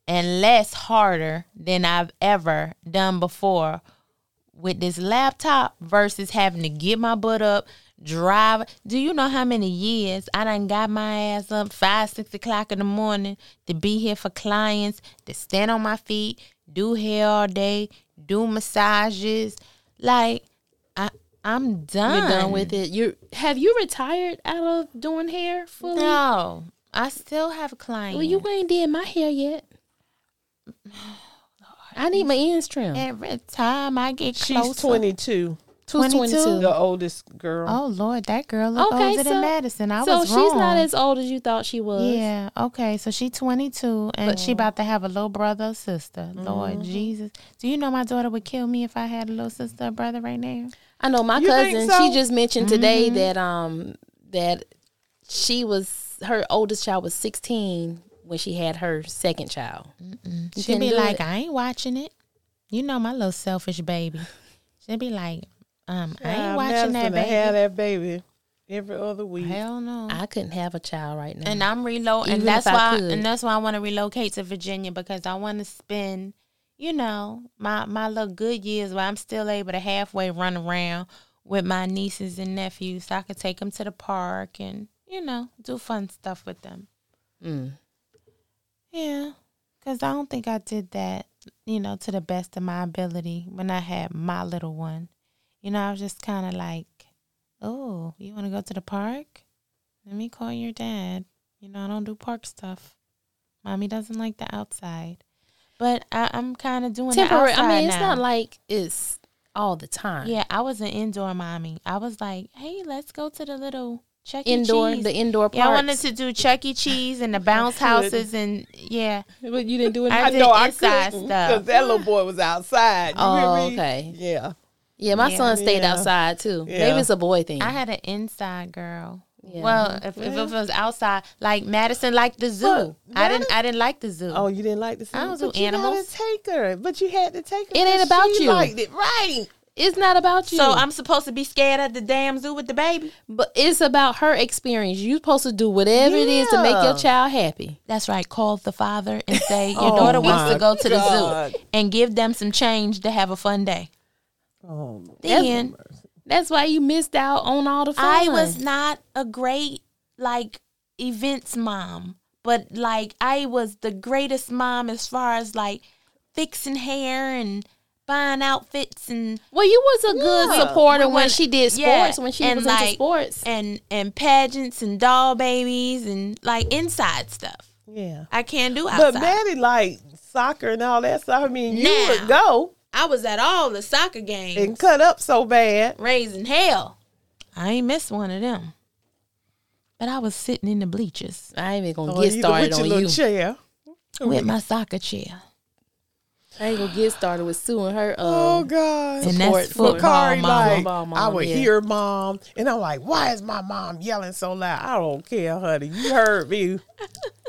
and less harder than I've ever done before with this laptop versus having to get my butt up, drive. Do you know how many years I done got my ass up five, six o'clock in the morning to be here for clients, to stand on my feet, do hair all day, do massages. Like I I'm done. you're done with it. You have you retired out of doing hair fully? No. I still have clients. Well, you ain't did my hair yet. I need my ends trimmed. Every time I get She's closer. 22, Who's 22? 22? the oldest girl. Oh Lord, that girl look Okay, older so- than Madison. I so was she's not as old as you thought she was. yeah. Okay. So she's 22 and she about to have a little brother or sister. Lord Mm-hmm. Jesus. Do you know my daughter would kill me if I had a little sister or brother right now? I know my You cousin. so? She just mentioned today that um that she was her oldest child was 16 when she had her second child. She'd be like, it? I ain't watching it. You know my little selfish baby. She'd be like, um, I ain't Child, watching that Madison to have that baby every other week. Hell no. I couldn't have a child right now. and I'm reload, and that's why, could. and that's why I want to relocate to Virginia because I want to spend, you know, my my little good years where I'm still able to halfway run around with my nieces and nephews, so I could take them to the park and you know do fun stuff with them. Mm. Yeah, because I don't think I did that, you know, to the best of my ability when I had my little one. You know, I was just kind of like, oh, you want to go to the park? Let me call your dad. You know, I don't do park stuff. Mommy doesn't like the outside. But I, I'm kind of doing Temporary. I mean, it's now. not like it's all the time. Yeah, I was an indoor mommy. I was like, hey, let's go to the little Chuck. Indoor, Cheese. the indoor parks. yeah, I wanted to do Chuck E. Cheese and the bounce houses and yeah. But you didn't do it. I I did know I stuff. because that little boy was outside. You Oh, okay. Yeah. Yeah, my Yeah. son stayed Yeah. outside too. Yeah. Maybe it's a boy thing. I had an inside girl. Yeah. Well, if, if it was outside, like Madison liked the zoo. Look, I didn't. I didn't like the zoo. Oh, you didn't like the zoo. I don't but do you animals. gotta take her, but you had to take her. It ain't about she you. Liked it. Right. it's not about you. so I'm supposed to be scared at the damn zoo with the baby. but it's about her experience. You're supposed to do whatever it is to make your child happy. That's right. Call the father and say your Oh daughter wants to go to the zoo and give them some change to have a fun day. Oh, Then That's why you missed out on all the fun. I was not a great like events mom, but like I was the greatest mom as far as like fixing hair and buying outfits and Well, you was a good Yeah. supporter When- when, she did sports. yeah, when she and was like- into sports. and and pageants and doll babies and like inside stuff. yeah. I can't do outside But. Maddie like soccer and all that stuff. I mean, you Now. would go I was at all the soccer games, and cut up so bad. raising hell. I ain't missed one of them. But I was sitting in the bleachers I ain't even gonna Oh, get started with your on you. chair. with my soccer chair. I ain't gonna get started with Sue and her. Oh Um, God. And that's Support for football, Kari, mom. like, Football mom, I would yeah. hear mom, and I'm like, why is my mom yelling so loud? I don't care, honey. You heard me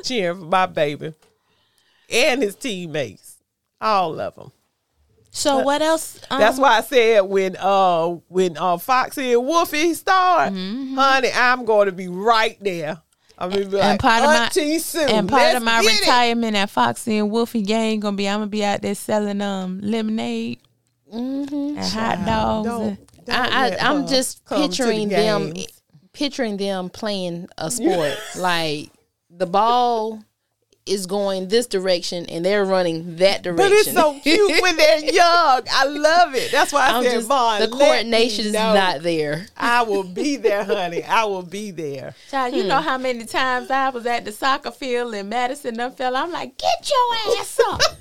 cheering for my baby and his teammates, all of them. So what else? Um, That's why I said when uh when uh Foxy and Wolfie start, Mm-hmm. honey, I'm going to be right there. I'm gonna be like, and part of my Auntie Sue, and part let's of my get it." retirement at Foxy and Wolfie gang gonna be I'm gonna be out there selling um lemonade and hot dogs. Don't, don't I, I, I'm just come to the picturing them, picturing them playing a sport. like the ball is going this direction and they're running that direction. But it's so cute when they're young. I love it. That's why I I'm said, just, Von, the coordination is not there. I will be there, honey. I will be there. Child, you know how many times I was at the soccer field in Madison, them fella. I'm like, get your ass up.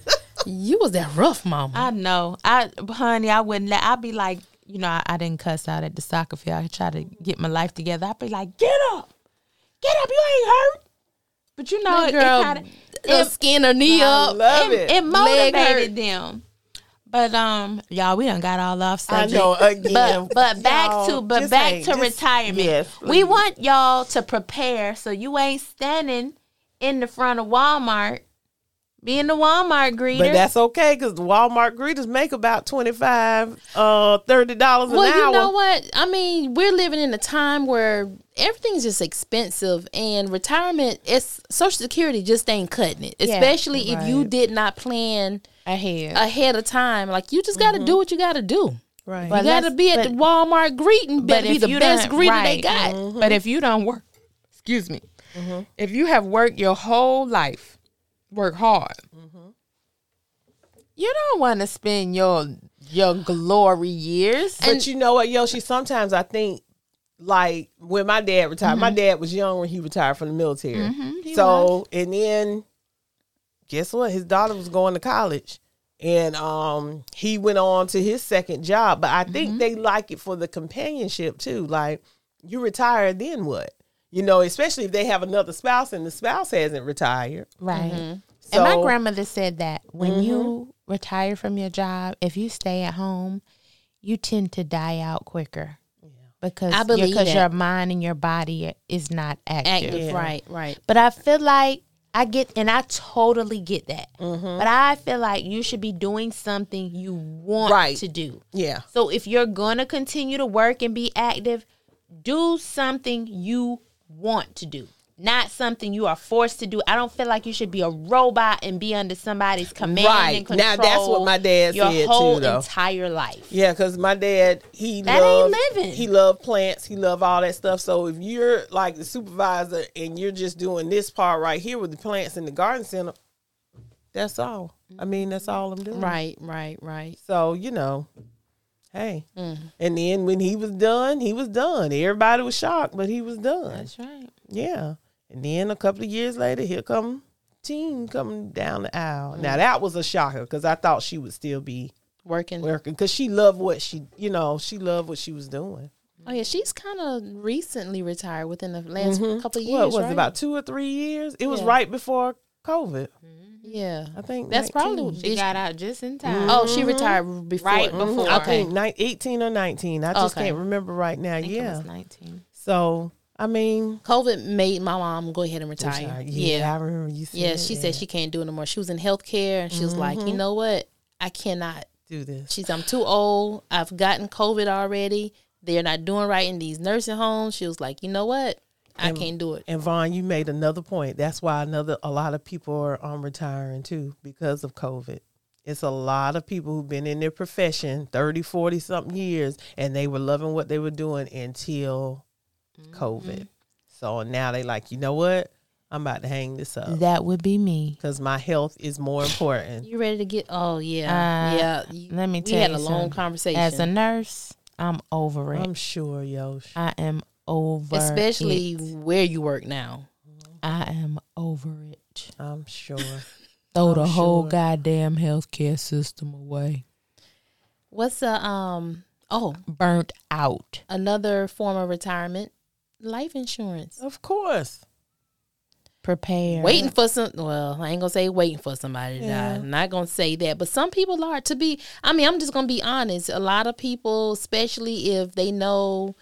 You was that rough, mama. I know. I, honey, I wouldn't let. I'd be like, you know, I, I didn't cuss out at the soccer field. I try to get my life together. I'd be like, get up, get up. You ain't hurt. But you know, girl, it kind of skin her knee I up. love it, it. it motivated them. But um, y'all, we done got all off I know again. But but back to but back to just- retirement. yes, we want y'all to prepare so you ain't standing in the front of Walmart being the Walmart greeter. But that's okay because the Walmart greeters make about 25 uh $30 an hour. Well, you know what? I mean, we're living in a time where everything's just expensive, and retirement, it's Social Security just ain't cutting it. Yeah, Especially if you did not plan ahead. ahead of time. Like you just got to mm-hmm. do what you got to do. Right. But You got to be at but- the Walmart greeting. Better be the best done- greeter they right. got. Mm-hmm. But if you don't work, excuse me, mm-hmm. if you have worked your whole life, work hard, you don't want to spend your your glory years. But you know what, Yoshi? Sometimes I think, like when my dad retired, my Mm-hmm. dad was young when he retired from the military. so, and then guess what? His daughter was going to college, and um, he went on to his second job. But I think Mm-hmm. they like it for the companionship too. Like you retire, then what? You know, especially if they have another spouse and the spouse hasn't retired. right. Mm-hmm. and my grandmother said that when you retire from your job, if you stay at home, you tend to die out quicker. Because I believe because your mind and your body is not active. Active, right, right. But I feel like I get, and I totally get that. Mm-hmm. But I feel like you should be doing something you want Right. to do. Yeah. So if you're going to continue to work and be active, do something you want to do, not something you are forced to do. I don't feel like you should be a robot and be under somebody's command Right. and control. Now, that's what my dad your said, too, whole though. entire life. Yeah, because my dad, he That ain't loved, living. He loved plants. He loved all that stuff. So if you're like the supervisor and you're just doing this part right here with the plants in the garden center, that's all. I mean, that's all I'm doing. Right, right, right. So you know, hey. Mm. And then when he was done, he was done. Everybody was shocked, but he was done. That's right. Yeah. And then a couple of years later, here come Teen coming down the aisle. Mm. Now that was a shocker because I thought she would still be Working. working because she loved what she, you know, she loved what she was doing. Oh yeah, she's kind of recently retired within the last couple of years. Mm-hmm. what was right? it about two or three years? It was right before COVID. Yeah, I think that's 19. probably. She is- got out just in time. oh, she retired before. Right before. I Okay. think ni- eighteen or nineteen. I just Okay. can't remember right now. I think it Yeah. was 19. So I mean, COVID made my mom go ahead and retire. yeah, Yeah, I remember you said. yeah. She said she can't do it no more. She was in healthcare, and she was like, Mm-hmm. you know what? I cannot. do this. She's I'm too old. I've gotten COVID already. They're not doing right in these nursing homes. She was like, you know what? I can't do it. And Von, you made another point. That's why another a lot of people are um, retiring too because of COVID. It's a lot of people who've been in their profession 30, 40 something years and they were loving what they were doing until COVID. So now they like, you know what? I'm about to hang this up That would be me. because my health is more important. You ready to get? Oh yeah, Uh, yeah. You- Let me tell we tell had you a long something. conversation. As a nurse, I'm over it. I'm sure, Yosh. I am over especially it. where you work now. I am over it. I'm sure. Throw the I'm whole sure. goddamn healthcare system away. What's a um? Oh, Burnt out. another form of retirement, life insurance. Of course. Prepare. Waiting for some. Well, I ain't gonna say waiting for somebody to Yeah. die. I'm not gonna say that, but some people are. To be, I mean, I'm just gonna be honest. A lot of people, especially if they know,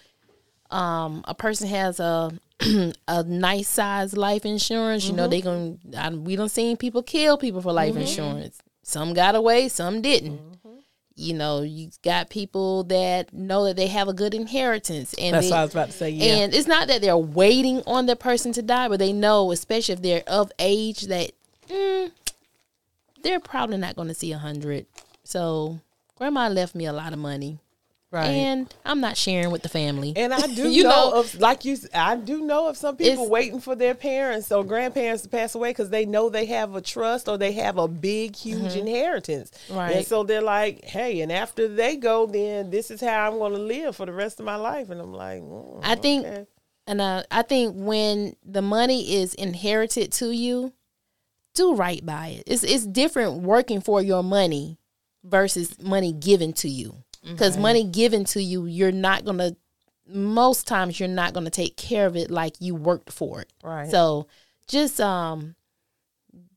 um, a person has a a nice size life insurance. You know, they. I, we don't seen people kill people for life insurance. Some got away, some didn't. You know, you got people that know that they have a good inheritance, and That's they, what I was about to say. Yeah. and it's not that they're waiting on the person to die, but they know, especially if they're of age, that mm, they're probably not going to see a hundred. So, grandma left me a lot of money, right. and I'm not sharing with the family. And I do You know, know- of like you, I do know of some people waiting for their parents or grandparents to pass away because they know they have a trust or they have a big, huge inheritance. Mm-hmm. Right. And so they're like, hey, and after they go, then this is how I'm going to live for the rest of my life. And I'm like, mm, I think, okay. and uh, I think when the money is inherited to you, do right by it. It's it's different working for your money versus money given to you. Because mm-hmm. money given to you, you're not gonna. Most times, you're not gonna take care of it like you worked for it. Right. So, just um,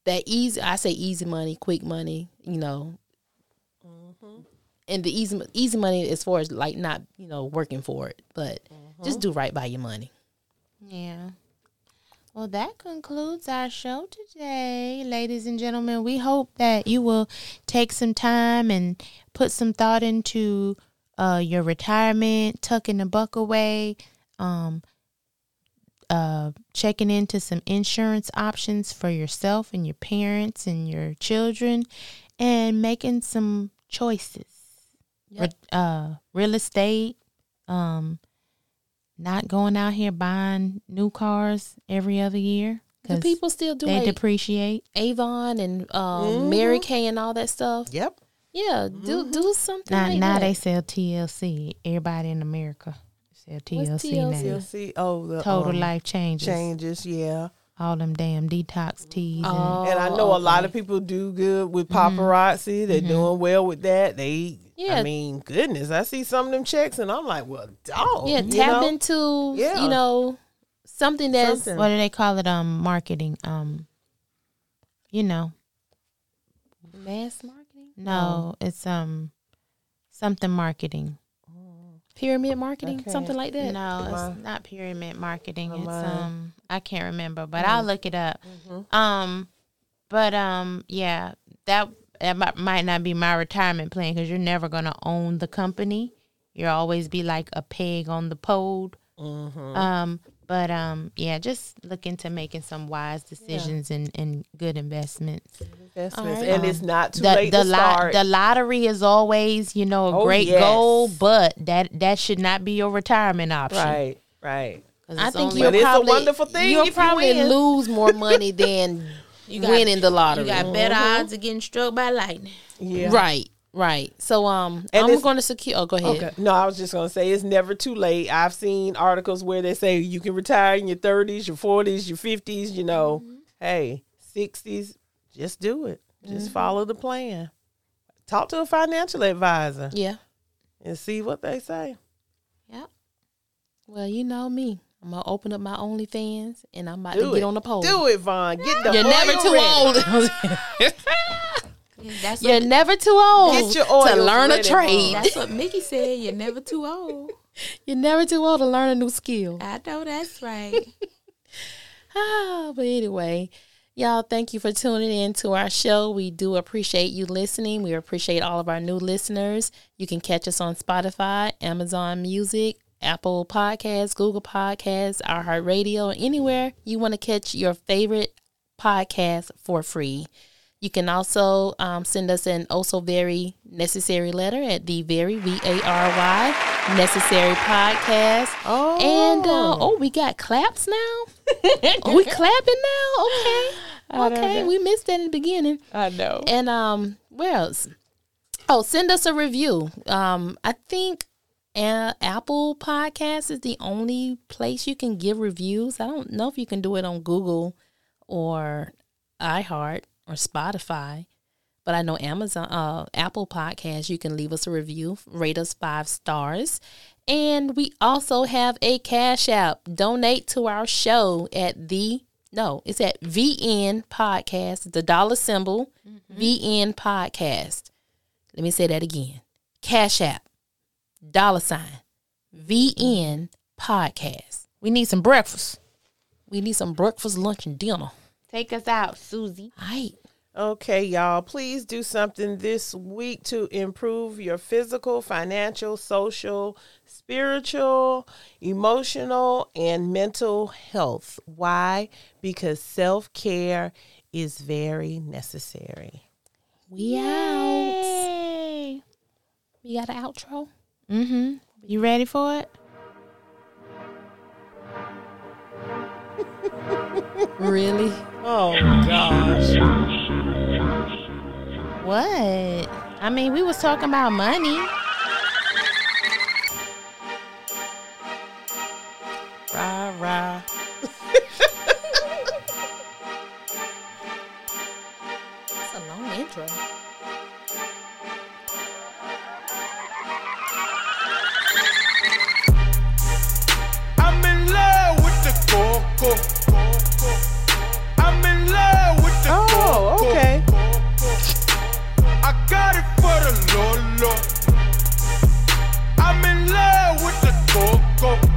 that easy. I say easy money, quick money. You know. Mm-hmm. And the easy easy money as far as like not you know working for it, but mm-hmm. just do right by your money. Yeah. Well, that concludes our show today, ladies and gentlemen. We hope that you will take some time and put some thought into uh, your retirement, tucking the buck away, um, uh, checking into some insurance options for yourself and your parents and your children, and making some choices. Yep. Re- uh, real estate, um, not going out here buying new cars every other year Do because people still do they like depreciate. Avon and um, Mary Kay and all that stuff? Yep. Yeah, do do something Now, like now that. they sell TLC. Everybody in America sell TLC, TLC? now. You'll. Oh, the Total um, life changes. changes. Yeah. All them damn detox teas. and- Oh, And I know a lot of people do good with paparazzi. They're doing well with that. They, Yeah. I mean, goodness, I see some of them checks, and I'm like, well, dog. yeah you tap know? into Yeah. you know something that's Something. what do they call it? Um, marketing. Um, you know, mass marketing, no, it's um, something marketing. pyramid marketing, Okay. something like that. No, Am it's not pyramid marketing. It's Am I- um I can't remember, but I'll look it up. Um but um yeah, that that might not be my retirement plan cuz you're never going to own the company. You'll always be like a peg on the pole. Um but um yeah, just look into making some wise decisions and, and good investments. Investments. right. And it's not too The late the, to lot, start. the lottery is always, you know, a Oh, great yes. goal, but that that should not be your retirement option. right, right. I think only- you'll But it's a probably wonderful thing You'll if you probably lose more money than got- winning the lottery. You got better odds of getting struck by lightning. Yeah. Right, right. So um, And I'm going to secure. Oh, go ahead. Okay. No, I was just gonna say it's never too late. I've seen articles where they say you can retire in your thirties, your forties, your fifties. You know, Mm-hmm. hey, sixties, just do it. Just Mm-hmm. follow the plan. Talk to a financial advisor Yeah. and see what they say. Yep. Well, you know me. I'm gonna open up my OnlyFans and I'm about Do to it. get on the pole. Do it, Von. Get the You're never too ready. old. That's You're never too old to learn a trade. That's what Mickey said. You're never too old. You're never too old to learn a new skill. I know that's right. Ah, but anyway, y'all, thank you for tuning in to our show. We do appreciate you listening. We appreciate all of our new listeners. You can catch us on Spotify, Amazon Music, Apple Podcasts, Google Podcasts, iHeartRadio, anywhere you want to catch your favorite podcast for free. You can also um, send us an also very necessary letter at the very V A R Y necessary podcast. Oh. And uh, oh, we got claps now. oh, we clapping now. Okay, okay. We missed that in the beginning. I know. And um, where else? Oh, send us a review. Um, I think uh, Apple Podcast is the only place you can give reviews. I don't know if you can do it on Google or iHeart. Or Spotify. But I know Amazon, uh, Apple Podcast, you can leave us a review, rate us five stars. And we also have a Cash App. Donate to our show at the, no, it's at VN Podcast, the dollar symbol, VN Podcast. Let me say that again. Cash App, dollar sign, VN Podcast. We need some breakfast. We need some breakfast, lunch, and dinner. Take us out, Susie. All right. Okay, y'all, please do something this week to improve your physical, financial, social, spiritual, emotional, and mental health. Why? Because self care is very necessary. We out. Yay. We got an outro? Mm-hmm. You ready for it? really? Oh gosh. What? I mean, we was talking about money. Rah rah. That's a long intro. I'm in love with the coco. Oh, okay. I got it for the Lolo. I'm in love with the Coco.